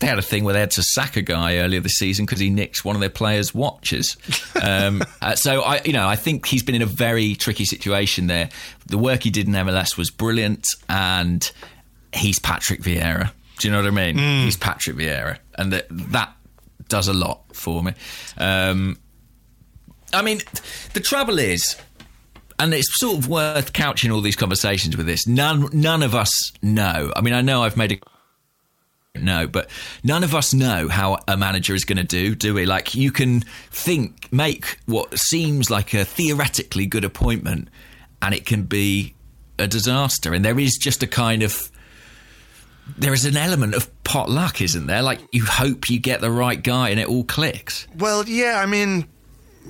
they had a thing where they had to sack a guy earlier this season because he nicked one of their players' watches. Um, uh, so I, you know, I think he's been in a very tricky situation there. The work he did in MLS was brilliant, and he's Patrick Vieira. Do you know what I mean? He's Patrick Vieira, and that that does a lot for me. Um, I mean, the trouble is, and it's sort of worth couching all these conversations with this. None, none of us know. I mean, I know I've made a no, but none of us know how a manager is going to do, do we? Like, you can think, make what seems like a theoretically good appointment, and it can be a disaster. And there is just a kind of there is an element of pot luck, isn't there? Like you hope you get the right guy and it all clicks. Well, yeah, I mean,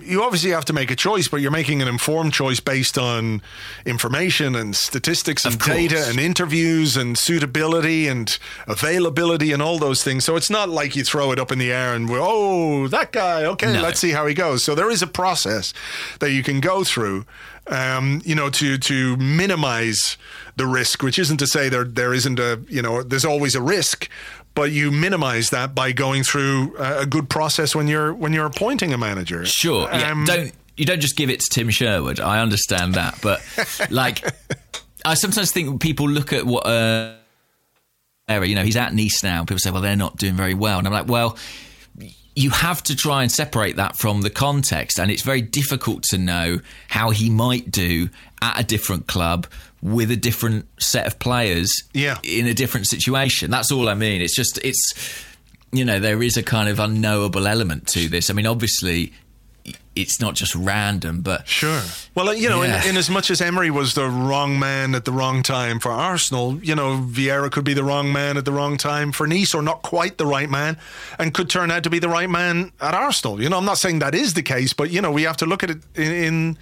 you obviously have to make a choice, but you're making an informed choice based on information and statistics and data and interviews and suitability and availability and all those things. So it's not like you throw it up in the air and we're, oh, that guy, okay, No. let's see how he goes. So there is a process that you can go through. Um, you know, to to minimize the risk, which isn't to say there there isn't a you know there's always a risk, but you minimize that by going through a good process when you're when you're appointing a manager. Sure, yeah. Um, don't you don't just give it to Tim Sherwood. I understand that, but like, I sometimes think people look at what uh, area. You know, he's at Nice now. People say, well, they're not doing very well, and I'm like, well. You have to try and separate that from the context, and it's very difficult to know how he might do at a different club with a different set of players Yeah. in a different situation. That's all I mean. It's just it's you know there is a kind of unknowable element to this. I mean, obviously it's not just random, but Sure. Well, you know, Yeah. in, in as much as Emery was the wrong man at the wrong time for Arsenal, you know, Vieira could be the wrong man at the wrong time for Nice, or not quite the right man, and could turn out to be the right man at Arsenal. You know, I'm not saying that is the case, but you know, we have to look at it in in,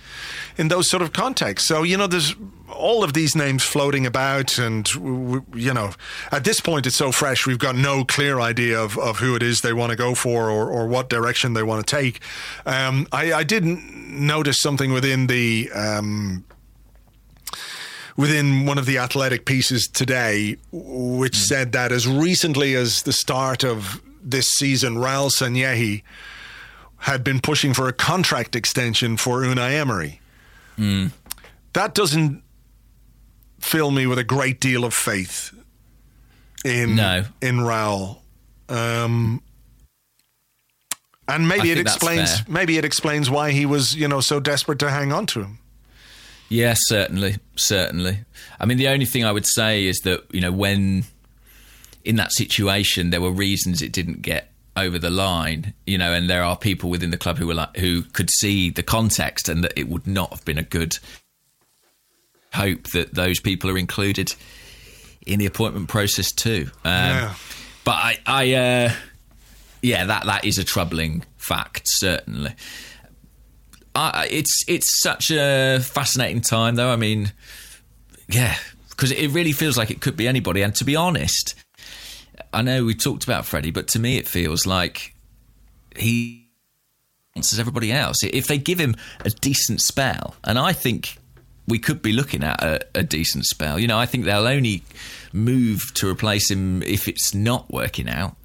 in those sort of contexts. So, you know, there's all of these names floating about, and w- w- you know, at this point, it's so fresh. We've got no clear idea of, of who it is they want to go for, or, or what direction they want to take. Um, I, I didn't notice something within the. Um, Within one of the athletic pieces today, which said that as recently as the start of this season, Raul Sanllehi had been pushing for a contract extension for Unai Emery. That doesn't fill me with a great deal of faith in No. in Raul. Um, and maybe it explains maybe it explains why he was you know so desperate to hang on to him. Yeah, certainly, certainly. I mean, the only thing I would say is that you know when in that situation there were reasons it didn't get over the line, you know, and there are people within the club who were like who could see the context and that it would not have been a good hope that those people are included in the appointment process too. Um, Yeah. But I, I uh, yeah, that that is a troubling fact, certainly. I, it's it's such a fascinating time, though. I mean, yeah, because it really feels like it could be anybody. And to be honest, I know we talked about Freddie, but to me, it feels like he as everybody else. If they give him a decent spell, and I think we could be looking at a, a decent spell. You know, I think they'll only move to replace him if it's not working out.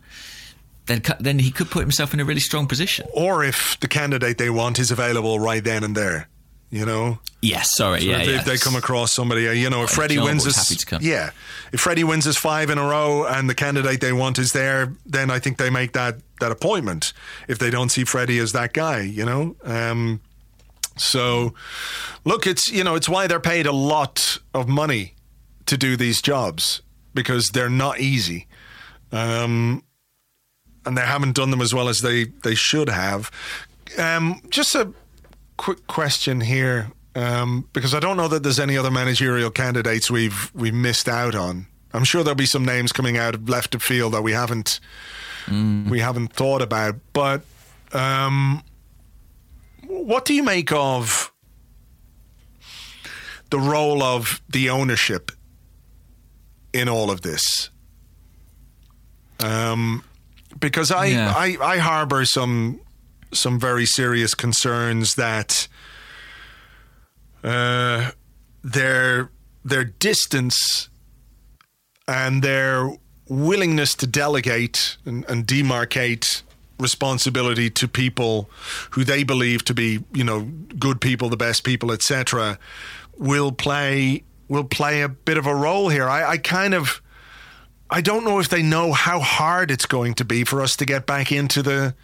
Then, then he could put himself in a really strong position. Or if the candidate they want is available right then and there you know. Yes, sorry, so yeah, if, yeah. if they come across somebody, uh, you know, if Freddie wins his, yeah, if Freddie wins his five in a row and the candidate they want is there, then I think they make that that appointment. If they don't see Freddie as that guy, you know. Um, so, look, it's you know, it's why they're paid a lot of money to do these jobs because they're not easy. Um, and they haven't done them as well as they, they should have. Um, just a quick question here, um, because I don't know that there's any other managerial candidates we've we've missed out on. I'm sure there'll be some names coming out of left of field that we haven't mm. we haven't thought about. But um, what do you make of the role of the ownership in all of this? Um, because I, yeah. I I harbor some some very serious concerns that uh, their their distance and their willingness to delegate and, and demarcate responsibility to people who they believe to be, you know, good people, the best people, etc., will play will play a bit of a role here. I, I kind of I don't know if they know how hard it's going to be for us to get back into the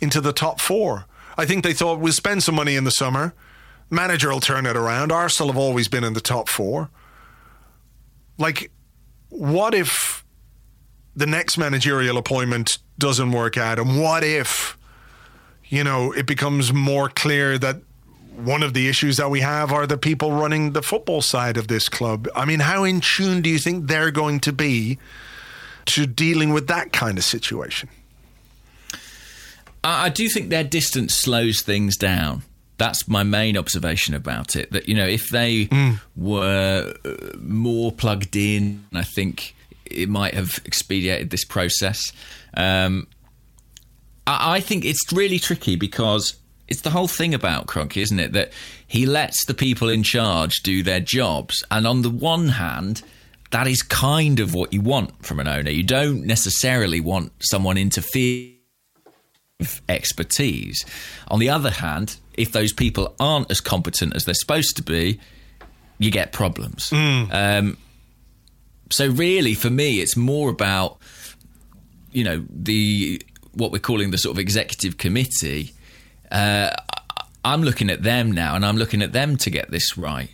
into the top four. I think they thought we'll spend some money in the summer. Manager will turn it around. Arsenal have always been in the top four. Like, what if the next managerial appointment doesn't work out? And what if, you know, it becomes more clear that one of the issues that we have are the people running the football side of this club? I mean, how in tune do you think they're going to be to dealing with that kind of situation? I do think their distance slows things down. That's my main observation about it. That you know, if they mm. were uh, more plugged in, I think it might have expedited this process. Um, I, I think it's really tricky because it's the whole thing about Kroenke, isn't it? That he lets the people in charge do their jobs, and on the one hand, that is kind of what you want from an owner. You don't necessarily want someone interfering expertise. On the other hand, if those people aren't as competent as they're supposed to be, you get problems. Mm. Um, so really, for me, it's more about you know the what we're calling the sort of executive committee. Uh, I'm looking at them now, and I'm looking at them to get this right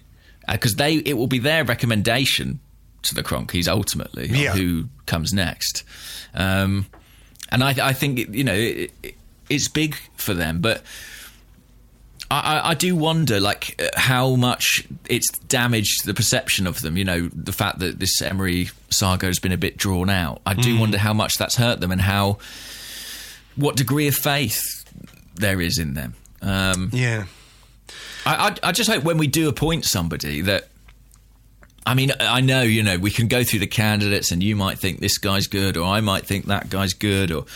because uh, they it will be their recommendation to the Kroenkes ultimately yeah. who comes next. Um, and I, I think you know it, it, it's big for them, but. I, I, do wonder, like, how much it's damaged the perception of them. You know, the fact that this Emery saga has been a bit drawn out. I do mm. wonder how much that's hurt them and how, what degree of faith there is in them. Um, yeah, I, I, I just hope when we do appoint somebody that I mean, I know, you know, we can go through the candidates and you might think this guy's good or I might think that guy's good or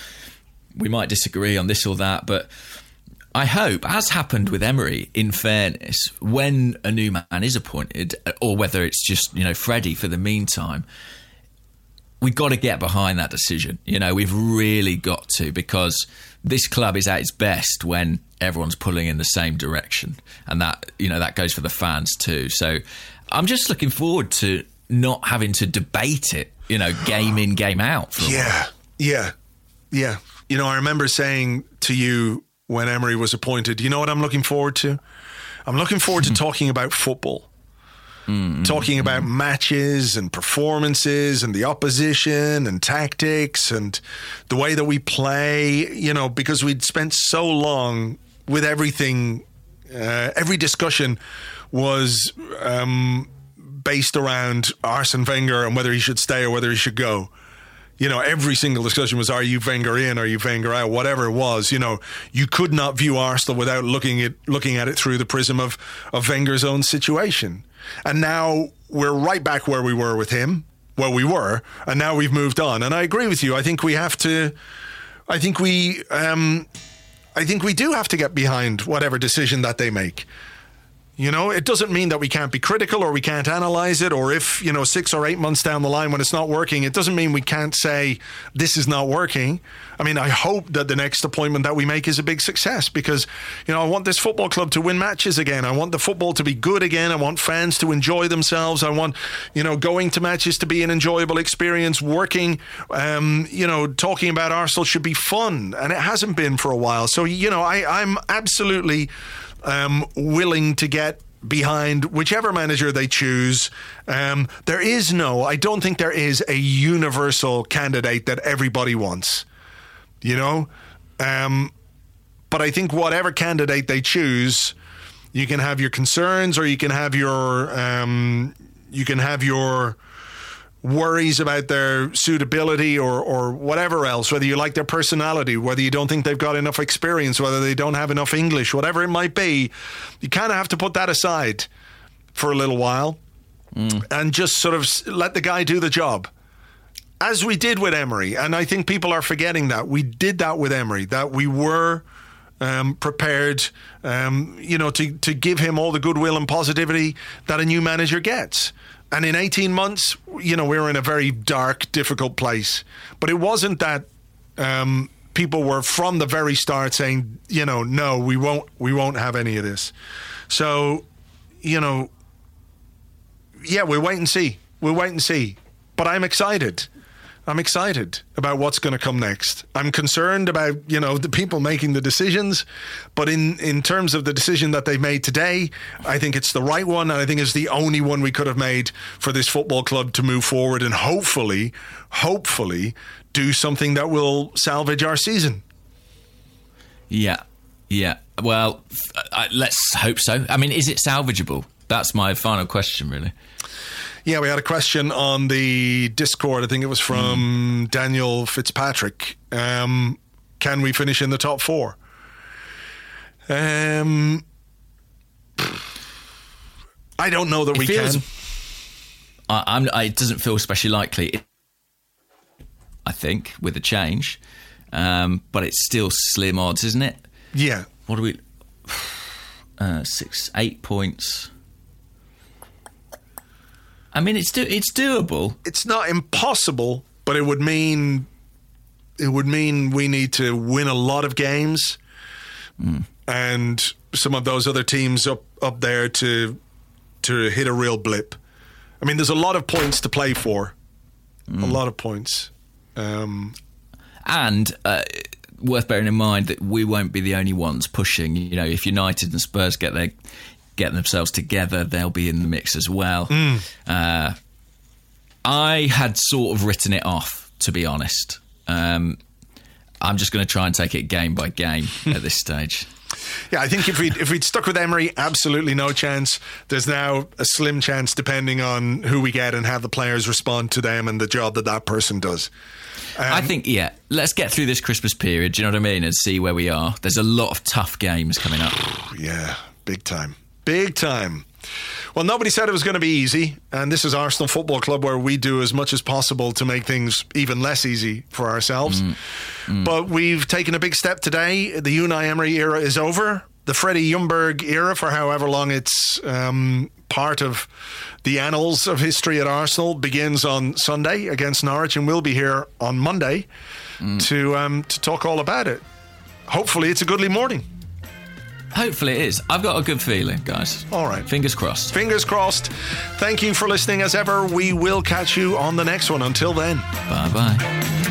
we might disagree on this or that, but I hope, as happened with Emery, in fairness, when a new man is appointed, or whether it's just, you know, Freddie for the meantime, we've got to get behind that decision. You know, we've really got to because this club is at its best when everyone's pulling in the same direction. And that, you know, that goes for the fans too. So I'm just looking forward to not having to debate it, you know, game in, game out. yeah. Yeah. Yeah. You know, I remember saying to you when Emery was appointed, you know what I'm looking forward to? I'm looking forward to hmm. talking about football. Mm-hmm. Talking about mm-hmm. matches and performances and the opposition and tactics and the way that we play, you know, because we'd spent so long with everything, uh, every discussion was um, based around Arsene Wenger and whether he should stay or whether he should go. You know, every single discussion was, are you Wenger in? Are you Wenger out? Whatever it was, you know, you could not view Arsenal without looking at looking at it through the prism of, of Wenger's own situation. And now we're right back where we were with him, where we were, and now we've moved on. And I agree with you. I think we have to. I think we. Um, I think we do have to get behind whatever decision that they make. You know, it doesn't mean that we can't be critical or we can't analyze it, or if, you know, six or eight months down the line when it's not working, it doesn't mean we can't say this is not working. I mean, I hope that the next appointment that we make is a big success because, you know, I want this football club to win matches again. I want the football to be good again. I want fans to enjoy themselves. I want, you know, going to matches to be an enjoyable experience. Working, um, you know, talking about Arsenal should be fun. And it hasn't been for a while. So, you know, I, I'm absolutely um, willing to get behind whichever manager they choose. Um, there is no, I don't think there is a universal candidate that everybody wants, you know? Um, but I think whatever candidate they choose, you can have your concerns or you can have your, um, you can have your, worries about their suitability or, or whatever else, whether you like their personality, whether you don't think they've got enough experience, whether they don't have enough English, whatever it might be, you kind of have to put that aside for a little while mm. and just sort of let the guy do the job. As we did with Emery, and I think people are forgetting that we did that with Emery, that we were um, prepared, um, you know, to to give him all the goodwill and positivity that a new manager gets. And in 18 months, you know, we were in a very dark, difficult place. But it wasn't that um, people were from the very start saying, you know, no, we won't, we won't have any of this. So, you know, yeah, we'll wait and see. We'll wait and see. But I'm excited. I'm excited about what's going to come next. I'm concerned about, you know, the people making the decisions, but in in terms of the decision that they've made today, I think it's the right one and I think it's the only one we could have made for this football club to move forward and hopefully, hopefully do something that will salvage our season. Yeah. Yeah. Well, uh, let's hope so. I mean, is it salvageable? That's my final question really. Yeah, we had a question on the Discord. I think it was from mm. Daniel Fitzpatrick. Um, can we finish in the top four? Um, I don't know that it we feels, can. I, am it doesn't feel especially likely. I think with a change, um, but it's still slim odds, isn't it? Yeah. What do we? Uh, six, eight points. I mean, it's do- it's doable. It's not impossible, but it would mean it would mean we need to win a lot of games, mm. and some of those other teams up up there to to hit a real blip. I mean, there's a lot of points to play for, mm. a lot of points, um, and. Uh, worth bearing in mind that we won't be the only ones pushing. You know, if United and Spurs get their get themselves together, they'll be in the mix as well. Mm. Uh, I had sort of written it off, to be honest. Um, I'm just going to try and take it game by game at this stage. Yeah, I think if we if we'd stuck with Emery, absolutely no chance. There's now a slim chance, depending on who we get and how the players respond to them and the job that that person does. Um, I think yeah, let's get through this Christmas period. Do you know what I mean? And see where we are. There's a lot of tough games coming up. Yeah, big time. Big time. Well, nobody said it was going to be easy, and this is Arsenal Football Club where we do as much as possible to make things even less easy for ourselves. Mm, mm. But we've taken a big step today. The Unai Emery era is over. The Freddie Ljungberg era, for however long it's um, part of the annals of history at Arsenal, begins on Sunday against Norwich, and we'll be here on Monday mm. to um, to talk all about it. Hopefully, it's a goodly morning. Hopefully it is. I've got a good feeling, guys. All right. Fingers crossed. Fingers crossed. Thank you for listening as ever. We will catch you on the next one. Until then. Bye bye.